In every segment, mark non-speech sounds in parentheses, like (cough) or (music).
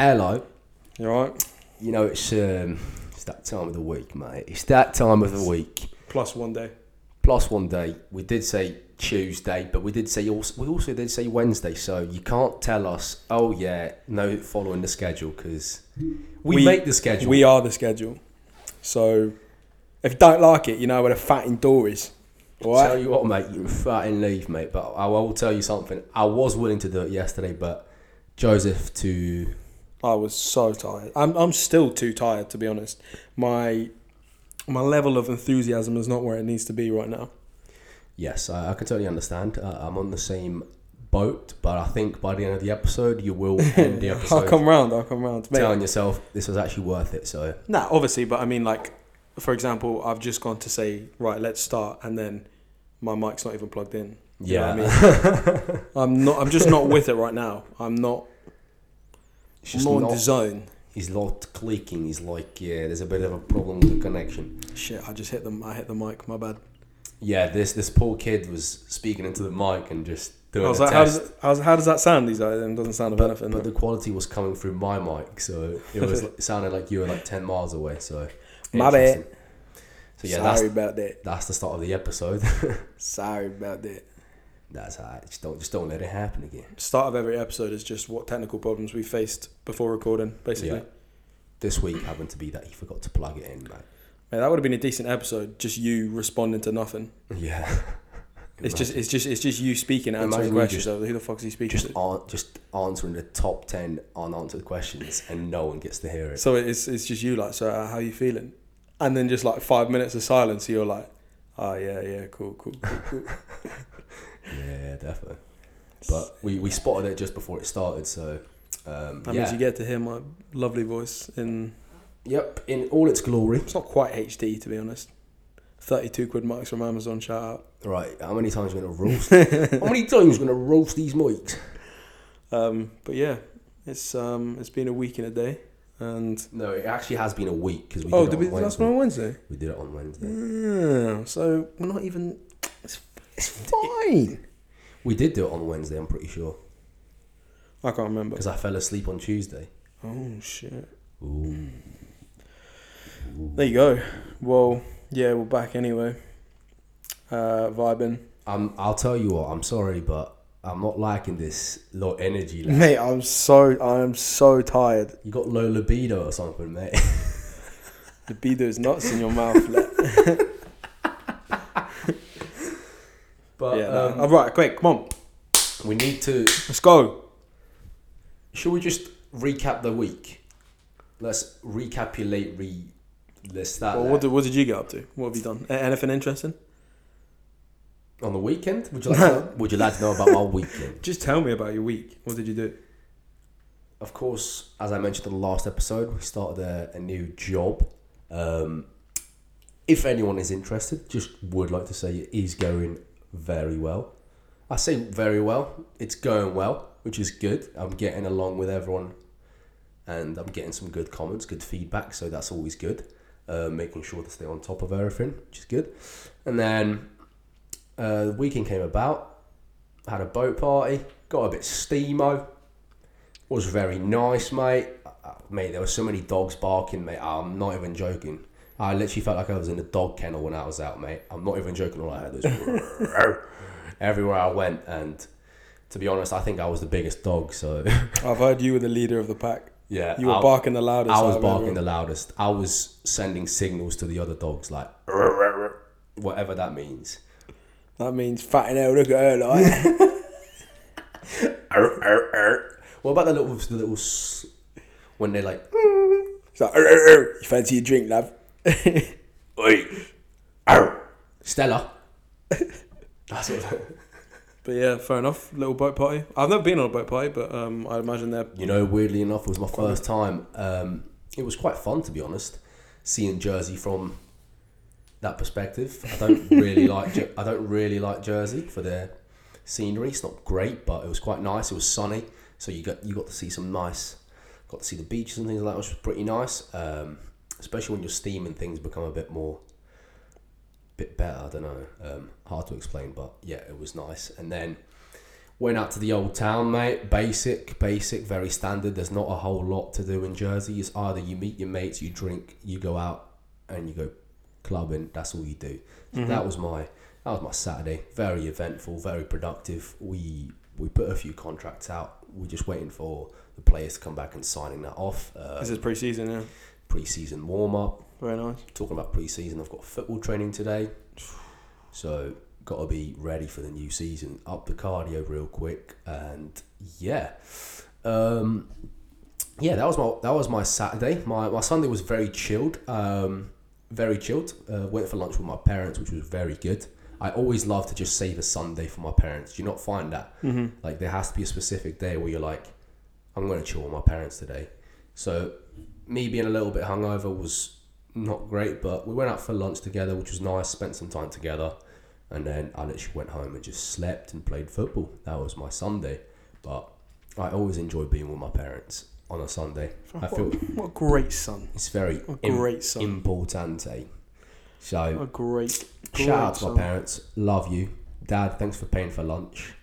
Hello. You alright? You know it's um, it's that time of the week, mate. It's that time of the week. Plus one day. Plus one day. We did say Tuesday, but we did say also we also did say Wednesday. So you can't tell us, oh yeah, no following the schedule because we, We- make the schedule. We are the schedule. So if you don't like it, you know where the fatting door is. I'll tell you what, mate, you're fat in leave, mate. But I will tell you something. I was willing to do it yesterday, but Joseph to I was so tired. I'm I'm still too tired to be honest. My my level of enthusiasm is not where it needs to be right now. yes, I, I can totally understand. Uh, I'm on the same boat, but I think by the end of the episode, you will (laughs) end the episode. I'll come round, I'll come round. Mate, telling yourself this was actually worth it. So Nah, obviously, but I mean, like, for example, I've just gone to say, right, let's start, and then my mic's not even plugged in. You know yeah, what I mean? (laughs) I'm not. I'm just not with it right now. I'm not. It's just not in the zone. He's not clicking. He's like, yeah, there's a bit of a problem with the connection. Shit, I just hit them. I hit the mic. My bad. Yeah, this this poor kid was speaking into the mic and just doing I was a like, how test. does, how's, how does that sound? These days, it doesn't sound of but, anything. but the quality was coming through my mic, so it was (laughs) it sounded like you were like ten miles away. So My bad. So yeah, that's Sorry about that. that's the start of the episode. (laughs) Sorry about that. That's how just don't just don't let it happen again. Start of every episode is just what technical problems we faced before recording, basically. Yeah. This week happened to be that he forgot to plug it in, man. Man, that would have been a decent episode. Just you responding to nothing. Yeah. (laughs) It's just, it's just, it's just you speaking, answering questions. just- who the fuck is he speaking just to? an, just answering the top ten unanswered questions, and no one gets to hear it. So it's, it's just you like, so uh, how you feeling? And then just like five minutes of silence. You're like, oh yeah, yeah, cool, cool, cool, cool. (laughs) Yeah, definitely. But we, we spotted it just before it started, so um, That yeah. means you get to hear my lovely voice in. Yep, in all its glory. It's not quite HD to be honest. Thirty-two quid mics from Amazon. Shout out. Right, how many times are we gonna (laughs) roast? how many times are we gonna roast these mics? Um, but yeah, it's um, it's been a week and a day, and No, it actually has been a week because we oh, did did it we on last Wednesday. one on Wednesday? We did it on Wednesday. Yeah, so we're not even. It's, it's fine. We did do it on Wednesday. I'm pretty sure I can't remember. because I fell asleep on Tuesday. Oh shit. Ooh. There you go. Well, yeah, we're back anyway. Uh, vibing. Um, I'll tell you what. I'm sorry, but I'm not liking this low energy. Lad. Mate, I'm so I am so tired. You got low libido or something, mate. (laughs) The beater's nuts in your mouth. (laughs) like- But yeah, no. um, All right, quick, come on, we need to. let's go. Should we just recap the week? Let's recapulate. Re. Let's start Well, what did, what did you get up to? What have you done? Anything interesting? on the weekend. Would you like? to, (laughs) would you like to know about my weekend? (laughs) Just tell me about your week. What did you do? Of course, as I mentioned in the last episode, we started a, a new job. Um, if anyone is interested, just would like to say it is going very well. I say very well. It's going well, which is good. I'm getting along with everyone, and I'm getting some good comments, good feedback. So that's always good. Uh, making sure to stay on top of everything, which is good. And then uh, the weekend came about. Had a boat party. Got a bit steamo. Was very nice, mate. Uh, Mate, there were so many dogs barking, mate. I'm not even joking. I literally felt like I was in a dog kennel when I was out, mate. I'm not even joking. All I had was (laughs) (laughs) everywhere I went, and to be honest, I think I was the biggest dog. So (laughs) I've heard you were the leader of the pack. yeah, You were I, barking the loudest. I was barking the loudest. I was sending signals to the other dogs, like whatever that means. That means fatting hell. Look at her, like. What about the little, the little, when they're like, It's like, "Arr, arr, arr. you fancy a drink, love? Oi, arr, Stella. (laughs) That's what. But yeah, fair enough. Little boat party. I've never been on a boat party, but um, I imagine they're. You know, weirdly enough, it was my first time. Um, it was quite fun, to be honest, seeing Jersey from that perspective. I don't really (laughs) like. Jer- I don't really like Jersey for their scenery. It's not great, but it was quite nice. It was sunny, so you got you got to see some nice. Got to see the beaches and things like that, which was pretty nice. Um, especially when you're steaming, things become a bit more, bit better. I don't know. Um, hard to explain, but yeah, it was nice. And then Went out to the old town, mate. Basic, basic, very standard. There's not a whole lot to do in Jersey. It's either you meet your mates, you drink, you go out, and you go clubbing. That's all you do. So Mhm. That was my that was my Saturday. Very eventful, very productive. We we put a few contracts out. We're just waiting for the players to come back and signing that off. Uh, This is pre-season, yeah. Pre-season warm up. Very nice. Talking about pre-season, I've got football training today, so got to be ready for the new season. Up the cardio real quick, and yeah, um, yeah, that was my that was my Saturday. My my Sunday was very chilled, um, very chilled. Uh, went for lunch with my parents, which was very good. I always love to just save a Sunday for my parents. Do you not find that? Mm-hmm. Like there has to be a specific day where you're like, I'm going to chill with my parents today. So me being a little bit hungover was not great, but we went out for lunch together, which was nice. Spent some time together, and then I literally went home and just slept and played football. That was my Sunday. But I always enjoy being with my parents on a Sunday. I feel (laughs) what a great son. it's very What a im- son. importante. So What a great, great Shout out to son. my parents. Love you, Dad. Thanks for paying for lunch.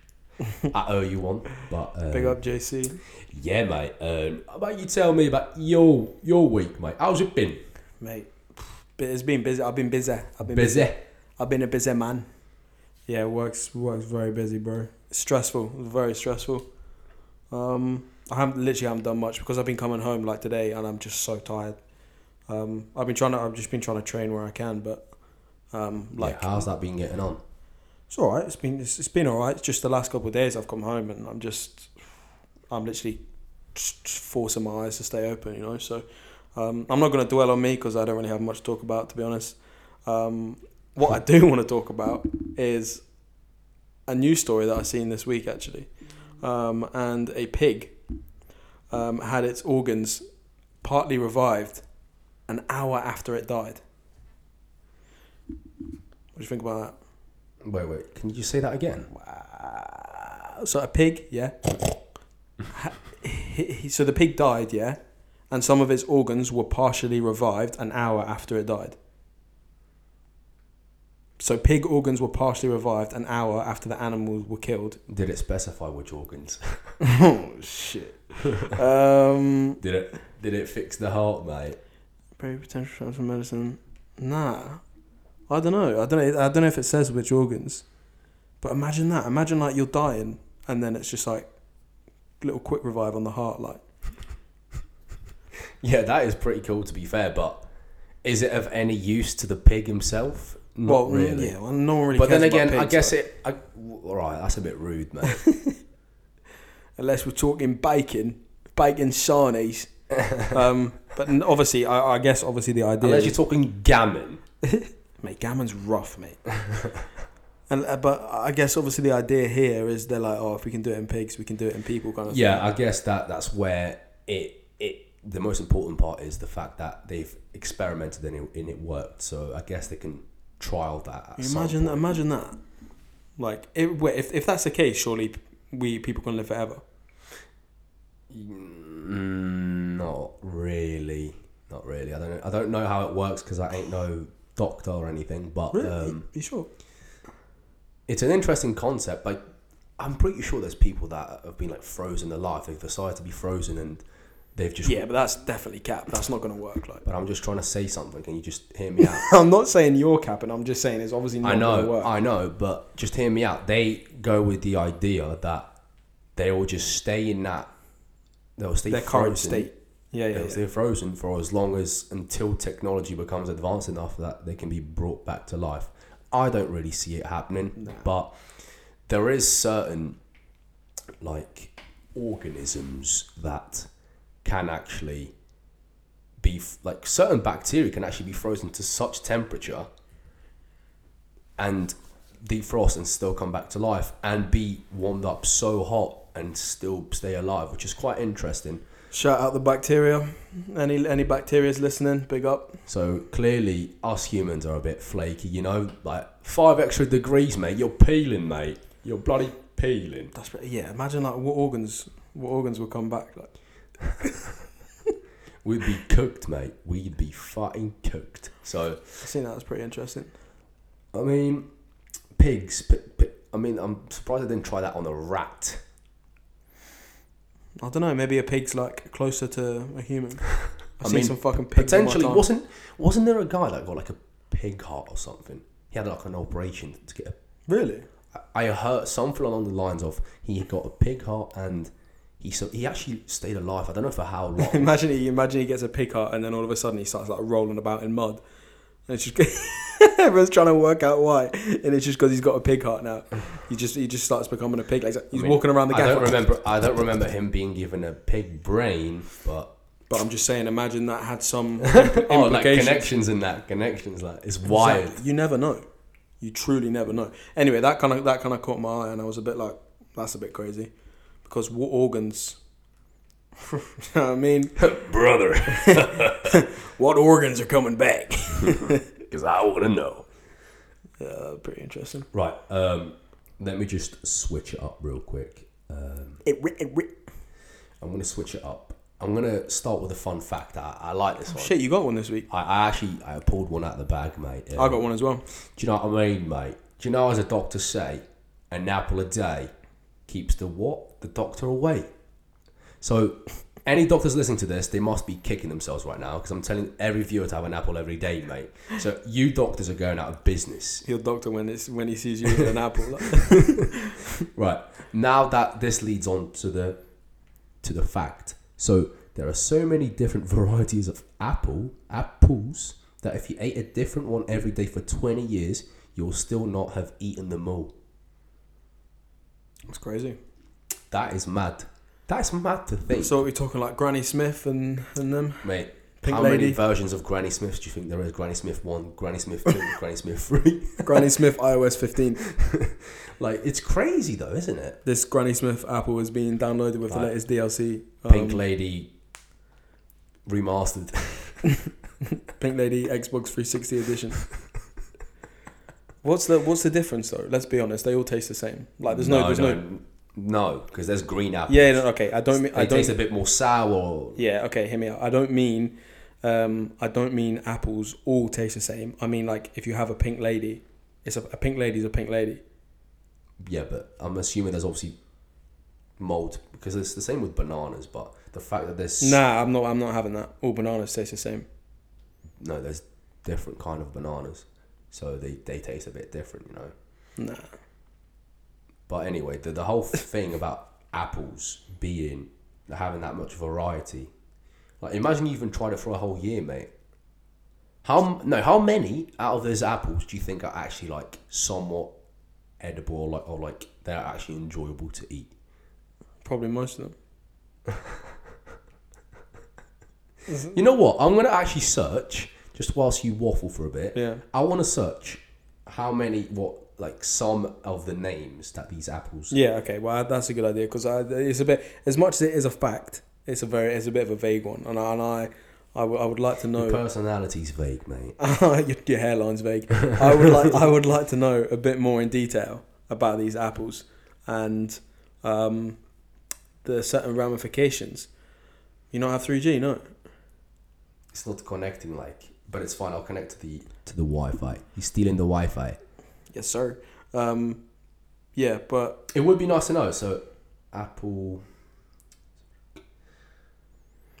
I owe you one, but um, Big up, JC. Yeah, mate. Um, how about you tell me about your your week, mate? How's it been? Mate, it's been busy. I've been busy. I've been Busy. I've been a busy man. Yeah, works works very busy, bro. It's stressful, very stressful. Um, I haven't literally haven't done much because I've been coming home like today, and I'm just so tired. Um, I've been trying to. I've just been trying to train where I can, but um, like Like, how's that been getting on? It's all right. It's been it's, it's been all right. It's just the last couple of days I've come home and I'm just I'm literally forcing my eyes to stay open. You know, so um, I'm not going to dwell on me because I don't really have much to talk about. To be honest, um, what I do want to talk about is a news story that I've seen this week actually, um, and a pig um, had its organs partly revived an hour after it died. What do you think about that? Wait, wait. Can you say that again? Wow. So a pig, yeah. Ha- he- he- so the pig died, yeah, and some of its organs were partially revived an hour after it died. So pig organs were partially revived an hour after the animals were killed. Did it specify which organs? (laughs) oh shit. um, Did it did it fix the heart, mate? very potential transfer medicine. Nah, I don't know. I don't know. I don't know if it says which organs, but imagine that. Imagine like you're dying, and then it's just like little quick revive on the heart, like. Yeah, that is pretty cool to be fair, but is it of any use to the pig himself? Not well, really. Yeah, well, no one really. but then cares about again, I guess like, it. I, all right, that's a bit rude, mate. (laughs) unless we're talking bacon, bacon sarnies. (laughs) um, but obviously, I, I guess obviously the idea. Unless is- you're talking gammon. (laughs) Mate, gammon's rough, mate. (laughs) and uh, but I guess obviously the idea here is they're like, oh, if we can do it in pigs, we can do it in people, kind of. Yeah, I guess that that's where it it the most important part is the fact that they've experimented and it, and it worked. So I guess they can trial that. Thing. Imagine, imagine that. Like, if, wait, if if that's the case, surely we people can live forever. Mm, not really, not really. I don't know. I don't know how it works because I ain't no doctor or anything. But Really? um, you sure? it's an interesting concept. Like I'm pretty sure there's people that have been like frozen alive. They've decided to be frozen and they've just. Yeah, but that's definitely cap. That's not going to work. Like, But I'm just trying to say something. Can you just hear me out? (laughs) I'm not saying you're capping. I'm just saying it's obviously not I going to know, work. I know, but just hear me out. They go with the idea that they will just stay in that. They'll stay Their frozen. current state. Yeah, yeah. They're frozen for as long as until technology becomes advanced enough that they can be brought back to life. I don't really see it happening, but there is certain like organisms that can actually be like certain bacteria can actually be frozen to such temperature and defrost and still come back to life and be warmed up so hot and still stay alive, which is quite interesting. Shout out the bacteria. Any any bacteria's listening? Big up. So clearly, us humans are a bit flaky, you know. Like five extra degrees, mate. You're peeling, mate. You're bloody peeling. That's yeah. Imagine like what organs what organs will come back like. We'd be cooked, mate. We'd be fucking cooked. So I seen that was pretty interesting. I mean, pigs. P- p- I mean, I'm surprised I didn't try that on a rat. I don't know. Maybe a pig's like closer to a human. I've (laughs) I seen mean, some fucking pigs. Potentially, wasn't wasn't there a guy that got like a pig heart or something? He had like an operation to get a really? I heard something along the lines of he got a pig heart and he so he actually stayed alive. I don't know for how (laughs) long. imagine he imagine he gets a pig heart and then all of a sudden he starts like rolling about in mud. And it's just (laughs) everyone's trying to work out why, and it's just because he's got a pig heart now. He just he just starts becoming a pig. Like he's I mean, walking around the I don't remember. I don't remember him being given a pig brain, but But I'm just saying, imagine that had some (laughs) oh, like connections in that connections. Like it's wild. Exactly. You never know. You truly never know. Anyway, that kind of that kind of caught my eye, and I was a bit like, that's a bit crazy, because what organs? (laughs) you know what I mean, (laughs) brother. (laughs) what organs are coming back? Because I want to know. uh, pretty interesting. Right. Um, let me just switch it up real quick. Um, It, ri- it, I'm gonna switch it up. I'm gonna start with a fun fact. I, I like this one. Shit, you got one this week. I, I actually I pulled one out of the bag, mate. I got one as well. Do you know what I mean, mate? Do you know, as a doctor say, an apple a day keeps the what? The doctor away. So, any doctors listening to this, they must be kicking themselves right now because I'm telling every viewer to have an apple every day, mate. So, you doctors are going out of business. Your doctor when it's when he sees you with an apple. (laughs) Right. Now that this leads on to the to the fact. So, there are so many different (laughs) varieties of apple, apples, that if you ate a different one every day for 20 years, you'll still not have eaten them all. It's crazy. That is mad. That's mad to think, So we're talking like Granny Smith and and them. mate. Pink how Lady. many versions of Granny Smith do you think there is? Granny Smith one, Granny Smith two, (laughs) Granny Smith three. Granny Smith iOS 15. (laughs) Like it's crazy though, isn't it? This Granny Smith Apple is being downloaded with the latest DLC. Pink um, Lady remastered. (laughs) Pink Lady Xbox 360 edition. What's the What's the difference though? Let's be honest. They all taste the same. Like there's no, there's no. No, because there's green apples. Yeah, no, okay. I don't mean. They I don't. taste a bit more sour. Yeah, okay. Hear me out. I don't mean. Um, I don't mean apples all taste the same. I mean like if you have a pink lady, it's a, a pink lady's a pink lady. Yeah, but I'm assuming there's obviously mold because it's the same with bananas. But the fact that there's Nah, I'm not. I'm not having that. All bananas taste the same. no, there's different kind of bananas, so they they taste a bit different, you know. Nah. But anyway, the, the whole thing about apples being having that much variety, like imagine you even tried it for a whole year, mate. How no? How many out of those apples do you think are actually like somewhat edible or like or like they're actually enjoyable to eat? Probably most of them. (laughs) You know what? I'm gonna actually search just whilst you waffle for a bit. Yeah. I want to search how many what like some of the names that these apples. Yeah. Okay. Well, that's a good idea because it's a bit as much as it is a fact. It's a very it's a bit of a vague one, and I and I, I, w- I would like to know. Your personality's vague, mate. (laughs) your, your hairline's vague. I would like I would like to know a bit more in detail about these apples and um, the certain ramifications. You not have three G, no. It's not connecting like, but it's fine. I'll connect to the to the Wi-Fi. He's stealing the Wi-Fi. Yes, sir. Um, yeah, but It would be nice to know. So, Apple.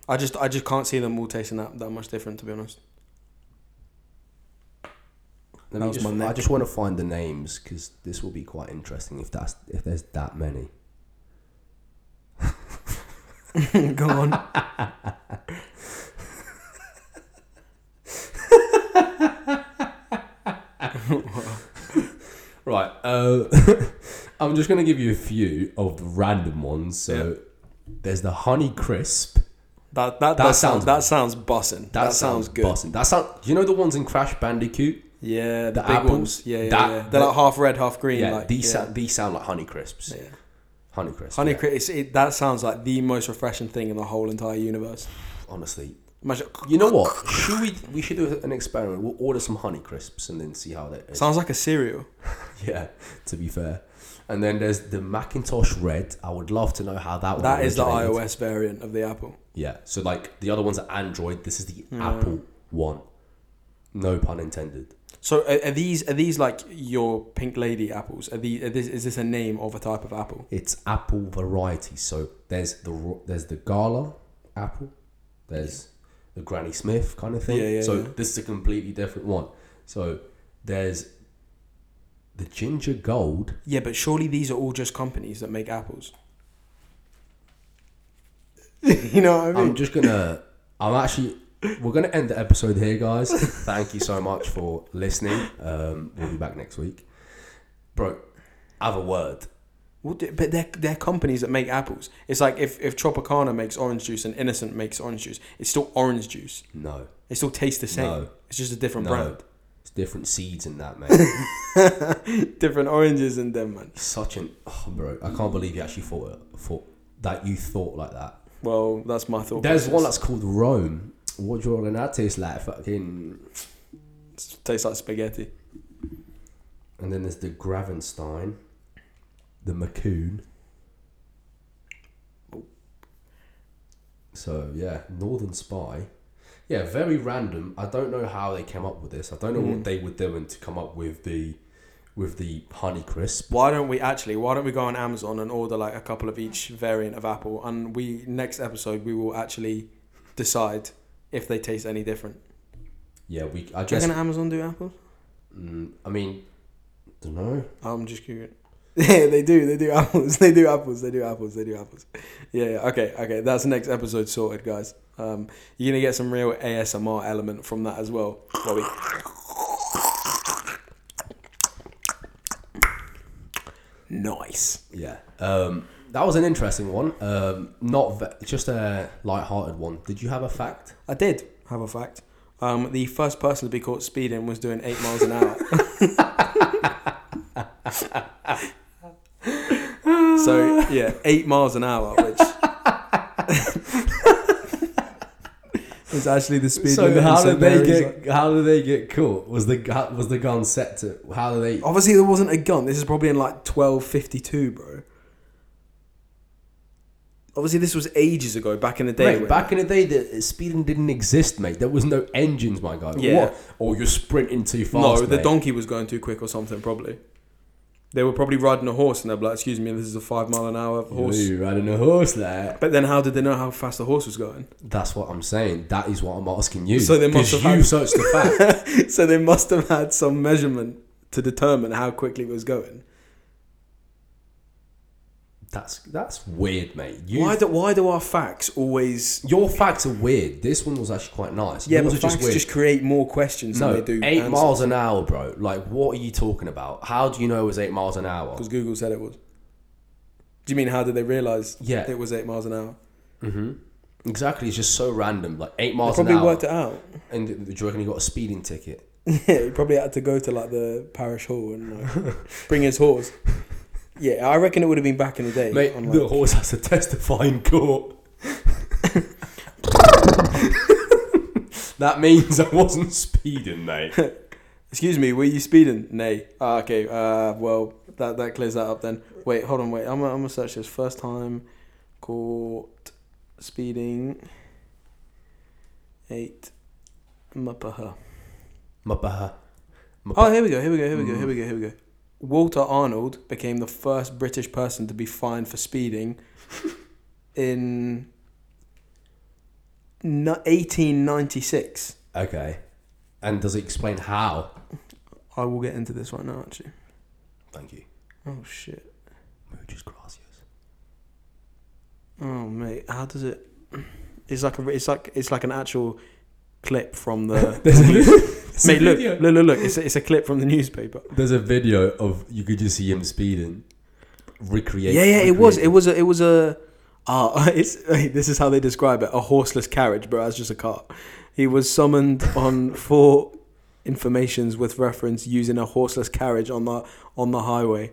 I just I just can't see them all tasting that, that much different. To be honest. Let That me was just, my I just want to find the names because this will be quite interesting if that's if there's that many. (laughs) Go on. (laughs) Right. Uh, (laughs) I'm just gonna give you a few of the random ones. So, there's the Honey Crisp. That that, That that sounds- sounds that sounds bussing. That, That, sounds, good. Bossing. That sound. You know the ones in Crash Bandicoot? Yeah, the, The apples, ones. Yeah, yeah, that- yeah. They're like half red, half green. Yeah. like, these yeah. sound these sound like Honey Crisps. Yeah. Honey Crisp. Honey yeah. Crisp. It, that sounds like the most refreshing thing in the whole entire universe. Honestly, You know what? (laughs) Should we we should do an experiment? We'll order some Honey Crisps and then see how that is. sounds like a cereal. (laughs) Yeah. To be fair. And then there's the McIntosh Red. I would love to know how that. That is the iOS variant of the Apple. Yeah. So like the other ones are Android. This is the Hmm. Apple one. No pun intended. So are, are these are these like your pink lady apples? Are these are this, is this a name of a type of apple? It's apple variety. So there's the there's the Gala apple. There's the Granny Smith kind of thing. Yeah, yeah, so yeah. this is a completely different one. So there's the Ginger Gold. Yeah, but surely these are all just companies that make apples. (laughs) you know what I mean? I'm just gonna. I'm actually. We're gonna end the episode here, guys. Thank you so much for listening. Um, we'll be back next week, bro. Have a word. But they're, they're companies that make apples. It's like if, if Tropicana makes orange juice and Innocent makes orange juice, it's still orange juice. No, It still tastes the same. No. It's just a different no. brand. It's different seeds in that, mate. (laughs) different oranges in them, man. Such an oh, bro. I can't believe you actually thought thought that you thought like that. Well, that's my thought. There's process. one that's called Rome. What do you reckon that tastes like? Fucking. tastes like spaghetti. And then there's the Gravenstein, the Macoun. So yeah, Northern Spy. Yeah, very random. I don't know how they came up with this. I don't know Mm. what they were doing to come up with the with the honey crisp. Why don't we actually? Why don't we go on Amazon and order like a couple of each variant of apple, and we next episode we will actually decide if they taste any different. Yeah, we. I guess. reckon Amazon do apples? Mm, I mean, don't know. I'm just curious. (laughs) Yeah, they do. They do (laughs) apples. They do apples. They do apples. They do apples. Yeah. Okay. Okay. That's the next episode sorted, guys. Um, you're gonna get some real ASMR element from that as well. Bobby. Nice. Yeah. Um, that was an interesting one. Um, not ve- just a light-hearted one. Did you have a fact? I did have a fact. Um, the first person to be caught speeding was doing eight miles an hour. (laughs) so (laughs) yeah, eight miles an hour, which (laughs) is actually the speed So limit. in how did they Mary's. get? How did they get caught? Was the gu- was the gun set to? How did they? Obviously, there wasn't a gun. This is probably in like twelve fifty two, bro. Obviously, this was ages ago, back in the day. Mate, when- back in the day, the speeding didn't exist, mate. There was no engines, my guy. Yeah. What? Or you're sprinting too fast. no, the mate. donkey was going too quick or something. Probably. They were probably riding a horse, and they're like, "Excuse me, this is a five mile an hour horse." You riding a horse there. But then, how did they know how fast the horse was going? That's what I'm saying. That is what I'm asking you. So they must have you had- searched the fact. (laughs) so they must have had some measurement to determine how quickly it was going. That's that's weird, mate. You, Why do why do our facts always? your facts are weird. This one was actually quite nice. Yeah, Yours but facts just just, create more questions no, than they do. eight answers. miles an hour, bro. Like, what are you talking about? How do you know it was eight miles an hour? because Google said it was. Do you mean how did they realize Yeah. it was eight miles an hour? hmm Exactly. It's just so random. Like eight They miles an probably hour. worked it out. And do you reckon he got a speeding ticket? (laughs) Yeah, he probably had to go to like the parish hall and like, bring his horse. Yeah, I reckon it would have been back in the day. Mate, on, like- the horse has to testify in court. that means I wasn't speeding, mate. (laughs) Excuse me, were you speeding? Nay. Ah, okay. Uh, well, that that clears that up then. Wait, hold on. Wait, I'm gonna, I'm gonna search this. First time caught speeding. Eight. Mapaha. Mapaha. Oh, here we go. Here we go. Here we go. Here we go. Here we go. Walter Arnold became the first British person to be fined for speeding (laughs) in 1896. Okay. And does it explain how? I will get into this right now. Actually. Thank you. Oh shit. Muchas gracias. Oh mate, how does it? It's like a, it's like it's like an actual clip from the. (laughs) There's a, mate, look, video. look, look, look! It's a, it's a clip from the newspaper. There's a video of you could just see him speeding. Recreate. Yeah, yeah, it was, it was a, it was a. Ah, (laughs) it's (laughs) this is how they describe it: a horseless carriage, bro. That's just a car. He was summoned (laughs) on four informations with reference using a horseless carriage on the on the highway.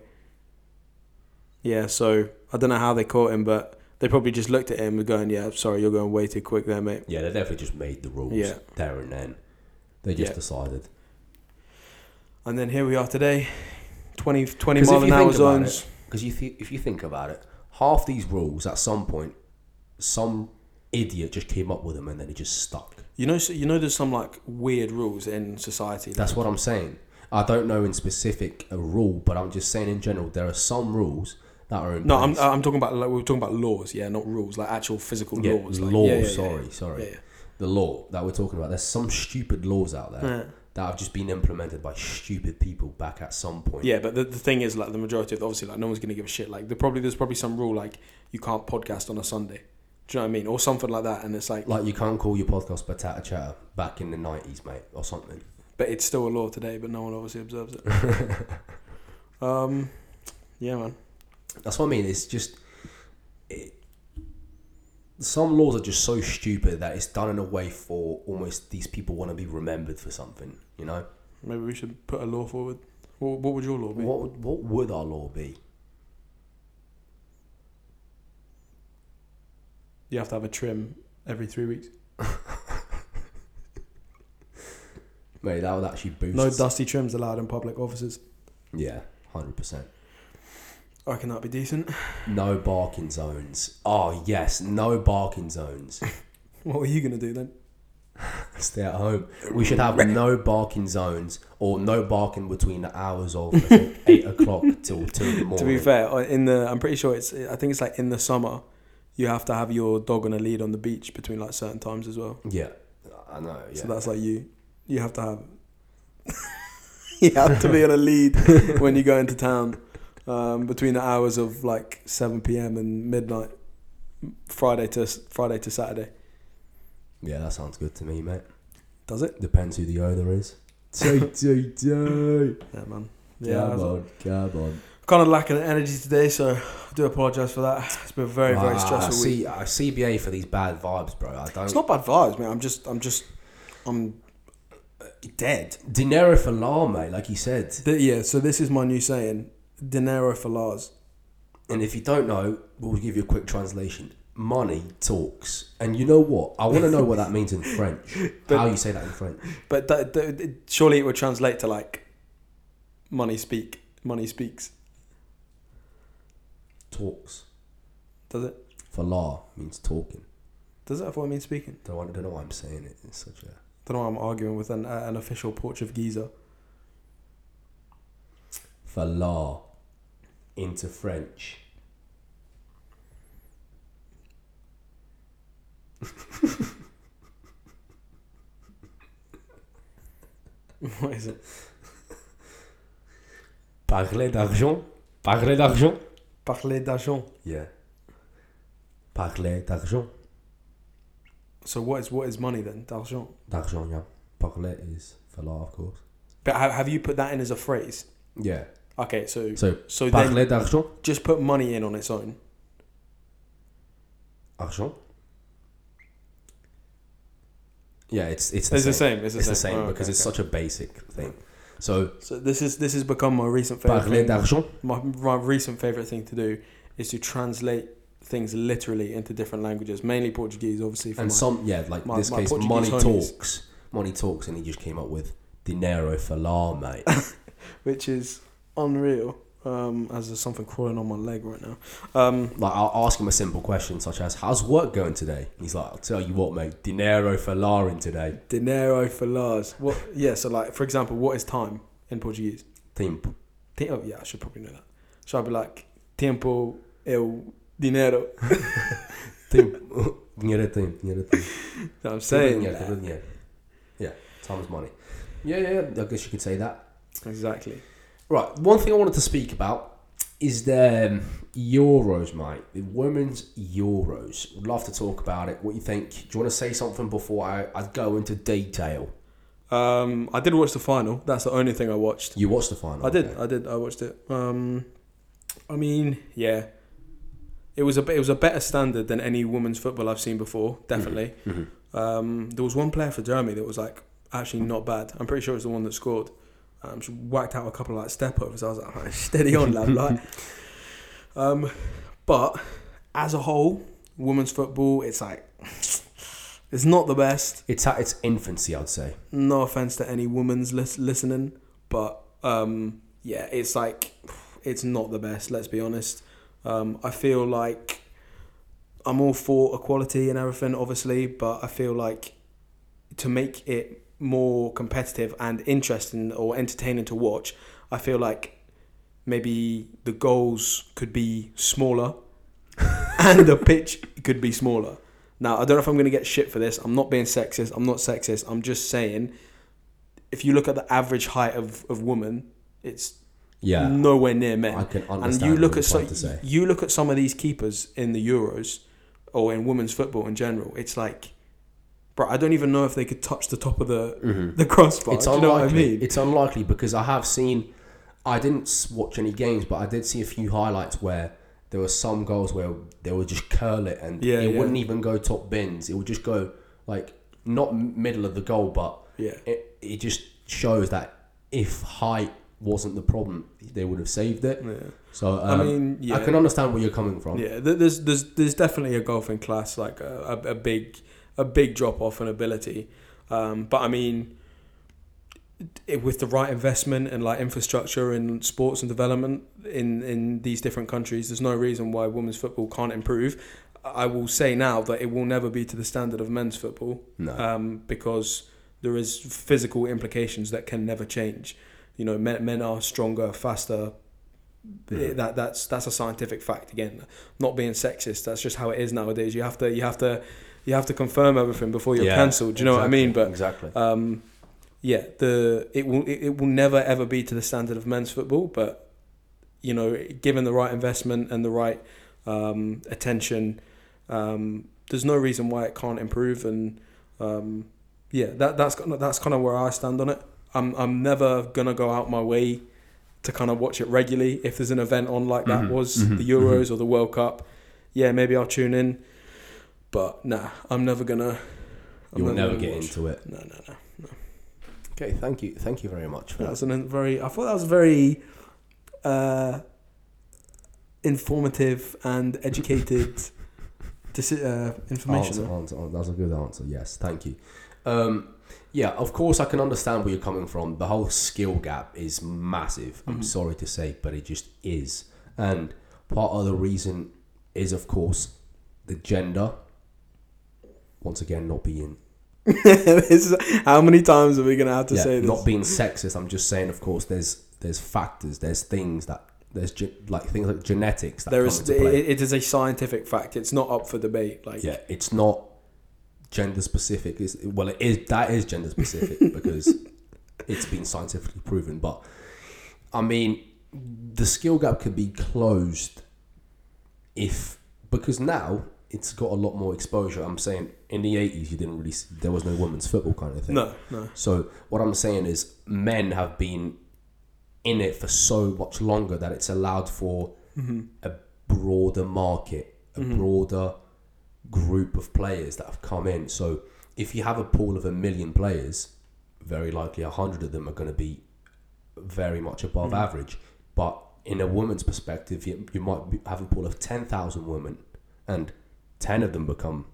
Yeah, so I don't know how they caught him, but they probably just looked at him and going, "Yeah, sorry, you're going way too quick there, mate." Yeah, they definitely just made the rules Yeah. there and then. They just Yeah. decided. And then here we are today, 20, 20 'Cause if mile an you hour think about zones. Because you th- if you think about it, half these rules at some point, some idiot just came up with them and then it just stuck. You know, so you know, there's some like weird rules in society. That's what I'm saying. I don't know in specific a rule, but I'm just saying in general there are some rules that are in No, I'm, place. I'm talking about like, we're talking about laws, yeah, not rules, like actual physical yeah, laws. Like, law. yeah, yeah, yeah, sorry, yeah. sorry. Yeah, The law that we're talking about. There's some stupid laws out there yeah. that have just been implemented by stupid people back at some point. Yeah, but the, the thing is, like the majority of obviously, like no one's gonna give a shit. Like the probably there's probably some rule like you can't podcast on a Sunday. Do you know what I mean, or something like that? And it's like, Like you can't call your podcast Batata Chatter back in the nineties, mate, or something. but it's still a law today, but no one obviously observes it. (laughs) um, yeah, man. That's what I mean. It's just some laws are just so stupid that it's done in a way for almost these people want to be remembered for something. You know, Maybe we should put a law forward. What, what would your law be? what would- what would our law be? You have to have a trim every three weeks. (laughs) Mate, that would actually boost. No dusty trims allowed in public offices. Yeah, hundred percent. I reckon that'd be decent. No barking zones. Oh yes, no barking zones. (laughs) What were you gonna do then? Stay at home. We should have no barking zones or no barking between the hours of think, (laughs) eight o'clock till two in the morning. To be fair, in the I'm pretty sure it's I think it's like in the summer, you have to have your dog on a lead on the beach between like certain times as well. Yeah, I know. Yeah. So that's like you. You have to have. (laughs) you have to be on a lead when you go into town um, between the hours of like seven p.m. and midnight, Friday to Friday to Saturday. yeah, that sounds good to me, mate. Does it? Depends who the owner is. (laughs) Yeah, man. Yeah, Come on, come on. kind of lacking energy today, so I do apologise for that. It's been a very very Ah, stressful I week. see, I CBA for these bad vibes, bro. I don't. It's not bad vibes, man. I'm just I'm just I'm uh, dead. Dinero falar, mate, like you said. Th- yeah, so this is my new saying: dinero falars. And if you don't know, we'll give you a quick translation. Money talks. And you know what? I want to know what that means in French. (laughs) But- How you say that in French? But that, that, surely it would translate to like money speak, money speaks. Talks. Does it? Falar means talking. Does it? I thought it means speaking. Don't, I don't know why I'm saying it. It's such a. Don't know why I'm arguing with an, uh, an official Portugueser. For la into French. what is it? Parler d'argent. Parler d'argent. Parler d'argent. Yeah. Parler d'argent. So what is what is money then? D'argent. D'argent, yeah. Parler is falar, of course. But have, have you put that in as a phrase? Yeah. Okay, so So, so parler d'argent. just put money in on its own. Argent. Yeah, it's it's the It's same. the same. It's the It's same, the same Oh, because okay, it's okay. such a basic thing. So So this is this has become my recent favorite. parler Thing. d'argent. My, my recent favorite thing to do is to translate things literally into different languages, mainly Portuguese, obviously. For And my, some yeah, like my- this my case, Portuguese money homies. talks. Money talks, and he just came up with dinero falar, mate. (laughs) which is unreal. Um, as there's something crawling on my leg right now. Um, like I'll ask him a simple question such as, "How's work going today?" He's like, "I'll tell you what, mate. Dinero falar in today. dinero falars. What? Yeah. So like, for example, what is time in Portuguese? Tempo. Ti- Oh yeah, I should probably know that. So I'd be like, tempo el dinero. (laughs) Tempo. (laughs) dinheiro é tempo. Dinheiro é tempo. (laughs) I'm saying dinheiro, tudo dinheiro. Yeah, time is money. Yeah, yeah. I guess you could say that. exactly. Right, one thing I wanted to speak about is the um, Euros, mate. The women's Euros. Would love to talk about it. What you think? Do you want to say something before I, I go into detail? Um, I did watch the final. That's the only thing I watched. You watched the final. I did. okay? I did. I watched it. Um, I mean, yeah, it was a it was a better standard than any women's football I've seen before. Definitely. Mhm. Um, there was one player for Germany that was like actually not bad. I'm pretty sure it was the one that scored. Um, she whacked out a couple of like step overs. I was like, "Right, (laughs) steady on, lad. Like, (laughs) um, but as a whole, women's football, it's like it's not the best. It's at its infancy, I'd say. No offense to any women's lis- listening, but um, yeah, it's like it's not the best. Let's be honest. Um, I feel like I'm all for equality and everything, obviously, but I feel like to make it more competitive and interesting or entertaining to watch, I feel like maybe the goals could be smaller (laughs) and the pitch could be smaller. Now, I don't know if I'm going to get shit for this. I'm not being sexist. I'm not sexist. I'm just saying, if you look at the average height of, of woman, it's Yeah, nowhere near men. I can understand. and you look what at so, to say. you look at some of these keepers in the Euros or in women's football in general. It's like, bro, I don't even know if they could touch the top of the Mhm. the crossbar. It's Do you know what I mean? It's unlikely because I have seen. I didn't watch any games, but I did see a few highlights where there were some goals where they would just curl it, and Yeah, it yeah. wouldn't even go top bins. It would just go like not middle of the goal, but yeah, it, it just shows that if height wasn't the problem, they would have saved it. yeah. So um, I mean, yeah, I can understand where you're coming from. yeah. There's there's there's definitely a golfing class like a, a, a big a big drop off in ability, um, but I mean. It, with the right investment and like infrastructure and sports and development in in these different countries, there's no reason why women's football can't improve. I will say now that it will never be to the standard of men's football. No. um, because there is physical implications that can never change. You know, men, men are stronger, faster. Yeah. That that's that's a scientific fact. Again, not being sexist. That's just how it is nowadays. You have to you have to you have to confirm everything before you're Yeah, cancelled. Do you know what I mean? But exactly. um, yeah, the it will it, it will never ever be to the standard of men's football. But you know, given the right investment and the right um, attention, um, there's no reason why it can't improve. And um, yeah, that that's kind of, that's kind of where I stand on it. I'm I'm never gonna go out my way to kind of watch it regularly. If there's an event on like that Mhm, was mhm, the Euros or the World Cup, yeah, maybe I'll tune in. But nah, I'm never gonna. I'm You'll never gonna get watch. into it. No, no, no. no. Okay, thank you, thank you very much for That that. was a very. I thought that was very uh, informative and educated (laughs) uh, information. Answer, answer, answer. That's a good answer. Yes, thank you. Um, yeah, of course, I can understand where you're coming from. The whole skill gap is massive. I'm Mhm. sorry to say, but it just is. And part of the reason is, of course, the gender. Once again, not being (laughs) is- how many times are we gonna have to yeah, say this? not being sexist. I'm just saying, of course, there's there's factors, there's things that there's ge- like things like genetics that there is. It, it is a scientific fact. It's not up for debate. Like yeah, it's not gender specific. It's, well, it is. That is gender specific (laughs) because it's been scientifically proven. But I mean, the skill gap could be closed if because now it's got a lot more exposure. I'm saying in the 80s you didn't really there was no women's football kind of thing. no, no. So what I'm saying is men have been in it for so much longer that it's allowed for Mm-hmm. a broader market, a Mhm. broader group of players that have come in. So if you have a pool of a million players, very likely a hundred of them are going to be very much above Mhm. average. But in a woman's perspective, you, you might be, have a pool of ten thousand women, and ten of them become,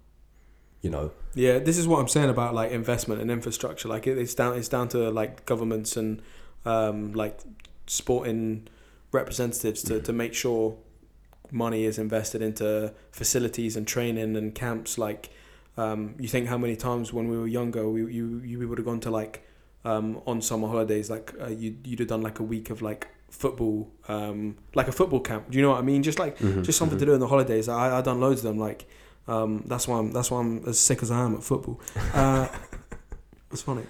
you know, Yeah, this is what I'm saying about like investment and infrastructure. Like it, it's down, it's down to like governments and um, like sporting representatives to, to make sure money is invested into facilities and training and camps. Like um, you think how many times when we were younger, we you, you would have gone to like um, on summer holidays, like uh, you you'd have done like a week of like football, um, like a football camp. Do you know what I mean? Just like just something to do in the holidays. I I done loads of them. Like um, that's why I'm that's why I'm as sick as I am at football. (laughs) Uh, it's funny.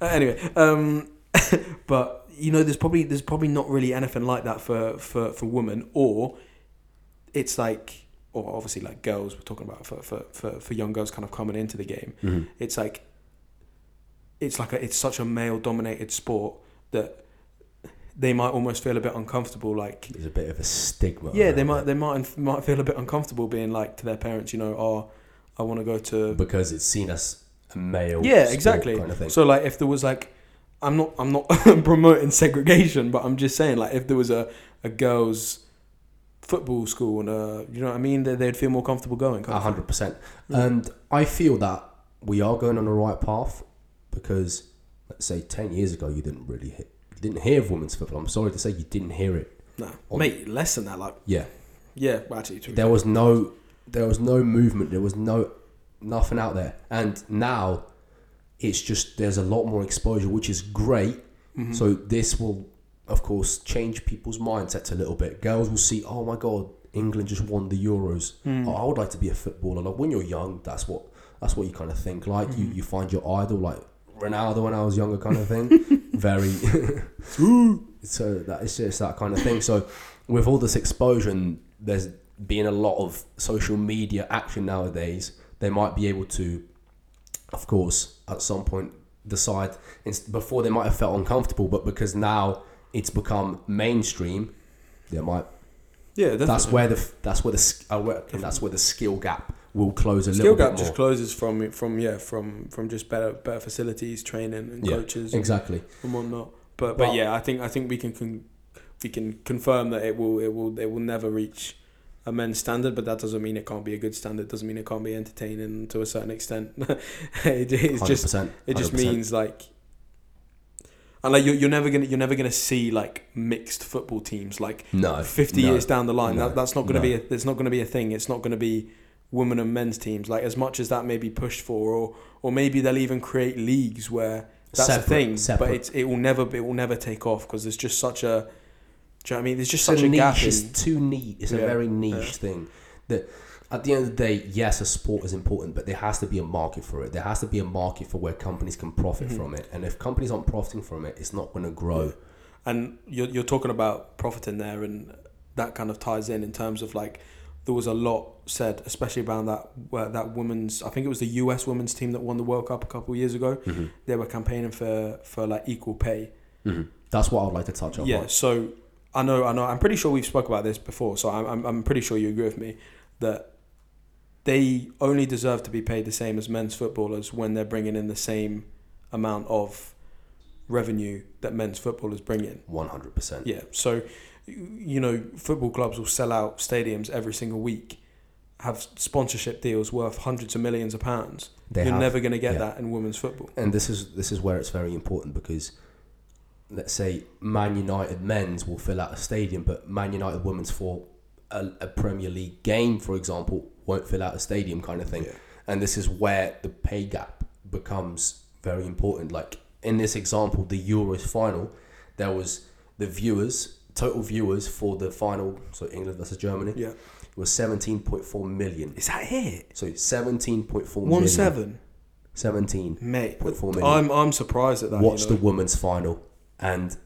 Uh, anyway, um, (laughs) but you know, there's probably there's probably not really anything like that for for for women, or it's like, or obviously like girls. We're talking about for for for, for young girls kind of coming into the game. Mhm. It's like it's like a, it's such a male dominated sport that they might almost feel a bit uncomfortable like there's a bit of a stigma. yeah, they might it they might might feel a bit uncomfortable being like to their parents, you know, oh, I want to go to. because it's seen as a male. Yeah, exactly. Kind of thing. So like, if there was like, I'm not I'm not (laughs) promoting segregation, but I'm just saying like, if there was a a girls football school and a you know what I mean, they, they'd feel more comfortable going. hundred percent. And I feel that we are going on the right path because, let's say, ten years ago, you didn't really hit, didn't hear of women's football. I'm sorry to say, you didn't hear it. No, on- mate, less than that. Like, Yeah, yeah, well, actually, there was no there was no movement. There was no nothing out there, and now it's just there's a lot more exposure, which is great. Mm-hmm. So this will, of course, change people's mindsets a little bit. Girls will see, oh my god, England just won the Euros. Mm. Oh, I would like to be a footballer. Like when you're young, that's what that's what you kind of think. Like you, Mm. you find your idol, like Ronaldo when I was younger, kind of thing. (laughs) Very. (laughs) so that it's just that kind of thing. So with all this exposure, and there's a lot of social media action nowadays. They might be able to, of course, at some point decide. Before they might have felt uncomfortable, but because now it's become mainstream, they might Yeah, definitely. that's where the that's where the I uh, reckon that's where the skill gap will close a skill little gap bit just closes from from yeah from from just better better facilities, training, and Yeah, coaches exactly. and whatnot. But, But- but yeah, I think I think we can con- we can confirm that it will it will it will never reach a men's standard. But that doesn't mean it can't be a good standard. Doesn't mean it can't be entertaining to a certain extent. (laughs) it, it's just 100%, it just 100%. means like. And like you're, you're never gonna you're never gonna see like mixed football teams like no 50 no, years down the line no, that, that's not going to no. be a, it's not going to be a thing it's not going to be women and men's teams like as much as that may be pushed for or or maybe they'll even create leagues where that's Separate, a thing separate. but it's it will never it will never take off because there's just such a do you know what I mean there's just It's such a niche. gap It's too neat. It's a very niche yeah. thing. That at the end of the day, yes, a sport is important, but there has to be a market for it. There has to be a market for where companies can profit Mhm. from it. And if companies aren't profiting from it, it's not going to grow. and you're, you're talking about profiting there and that kind of ties in in terms of like there was a lot said especially around that where that women's I think it was the US women's team that won the World Cup a couple of years ago Mm-hmm. they were campaigning for for like equal pay hmm That's what I'd like to touch on. Yeah, so I know, I know. I'm pretty sure we've spoke about this before, so I'm, I'm, I'm pretty sure you agree with me that they only deserve to be paid the same as men's footballers when they're bringing in the same amount of revenue that men's footballers bring in. One hundred percent. Yeah, so you know, football clubs will sell out stadiums every single week, have sponsorship deals worth hundreds of millions of pounds. They You're have. never going to get yeah. that in women's football. and this is this is where it's very important because let's say Man United men's will fill out a stadium, but Man United women's for a, a Premier League game, for example, won't fill out a stadium kind of thing. Yeah. And this is where the pay gap becomes very important. Like in this example, the Euros final, there was the viewers, total viewers for the final, so England versus Germany, Yeah, was seventeen point four million. is that it? So seventeen point four One million. seven, Seventeen. mate. 0.4 million. I'm I'm surprised at that. watch you know? the women's final, and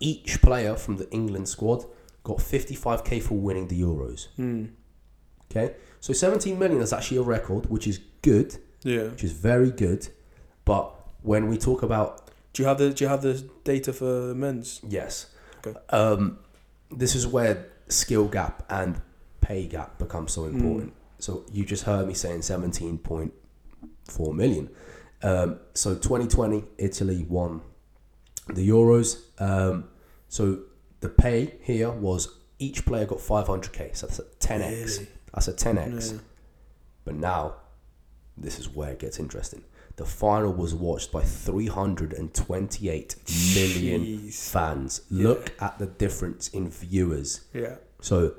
each player from the England squad got 55k for winning the Euros. Hmm. Okay, so 17 million is actually a record, which is good, Yeah. which is very good. But when we talk about Do you have the Do you have the data for men's? yes, Okay. um, this is where skill gap and pay gap become so important. So you just heard me saying 17.4 million. Um, so 2020, Italy won the Euros. Um, so the pay here was each player got 500k. So that's a 10x. Really? That's a 10x. Yeah. But now, this is where it gets interesting. The final was watched by 328 million Jeez. fans. Yeah. Look at the difference in viewers. Yeah, So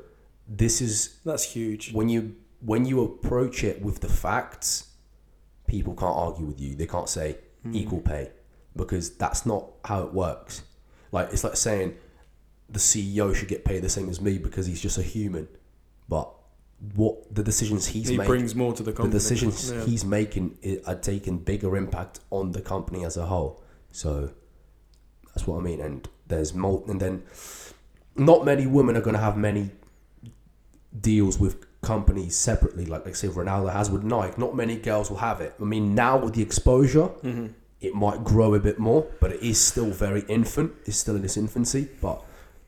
this is that's huge. when you when you approach it with the facts, people can't argue with you. They can't say Hmm. equal pay because that's not how it works. Like it's like saying the CEO should get paid the same as me because he's just a human. But what the decisions he's He making, brings more to the company. the decisions Yeah. he's making are taking bigger impact on the company as a whole. So that's what I mean. And there's more, and then not many women are going to have many deals with companies separately, like like say Ronaldo has with Nike. Not many girls will have it. I mean, now with the exposure, Mhm. it might grow a bit more, but it is still very infant. It's still in its infancy. But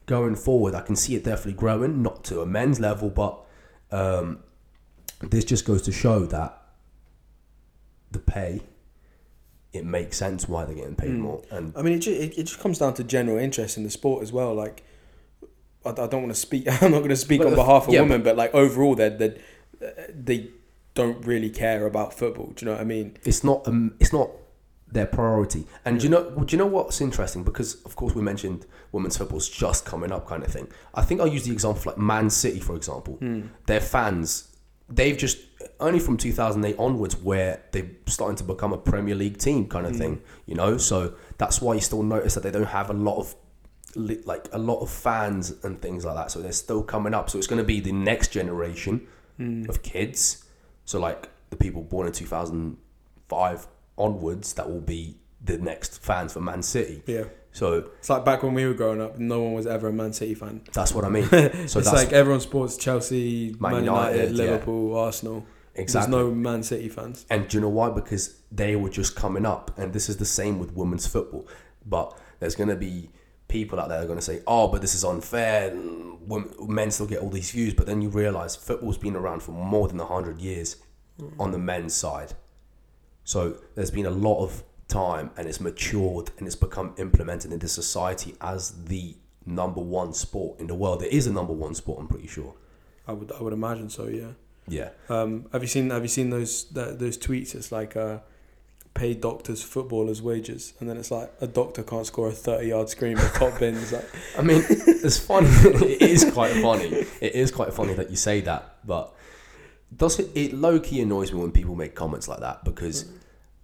going forward, I can see it definitely growing, not to a men's level, but um, this just goes to show that the pay, it makes sense why they're getting paid Mm. more. And I mean, it just, it, it just comes down to general interest in the sport as well. Like, I, I don't want to speak. (laughs) I'm not going to speak on behalf of yeah, women, but, like overall, they they they don't really care about football. Do you know what I mean? it's not um, it's not their priority. And do you know do you know what's interesting? Because of course we mentioned women's football's just coming up, kind of thing. I think I'll use the example like Man City, for example. Hmm. Their fans they've just only from 2008 onwards where they're starting to become a Premier League team kind of thing, you know. So that's why you still notice that they don't have a lot of like a lot of fans and things like that. So they're still coming up. So it's going to be the next generation of kids. So like the people born in 2005 onwards, that will be the next fans for Man City. Yeah. So It's like back when we were growing up, no one was ever a Man City fan. that's what I mean. (laughs) So it's like everyone supports Chelsea, Man Man, United, United, yeah. Liverpool, Arsenal. exactly. There's no Man City fans. And do you know why? Because they were just coming up, and this is the same with women's football. But there's going to be people out there that are going to say, "Oh, but this is unfair. Women, men still get all these views." But then you realize football's been around for more than hundred years mm. on the men's side. So there's been a lot of time, and it's matured, and it's become implemented into society as the number one sport in the world. It is a number one sport. I'm pretty sure. I would I would imagine so. Yeah. Yeah. Um, have you seen Have you seen those that, those tweets? It's like uh, pay doctors footballers wages, and then it's like a doctor can't score a thirty yard scream with top bins. Like, I mean, it's funny. it is quite funny. It is quite funny that you say that, but does it? It low key annoys me when people make comments like that because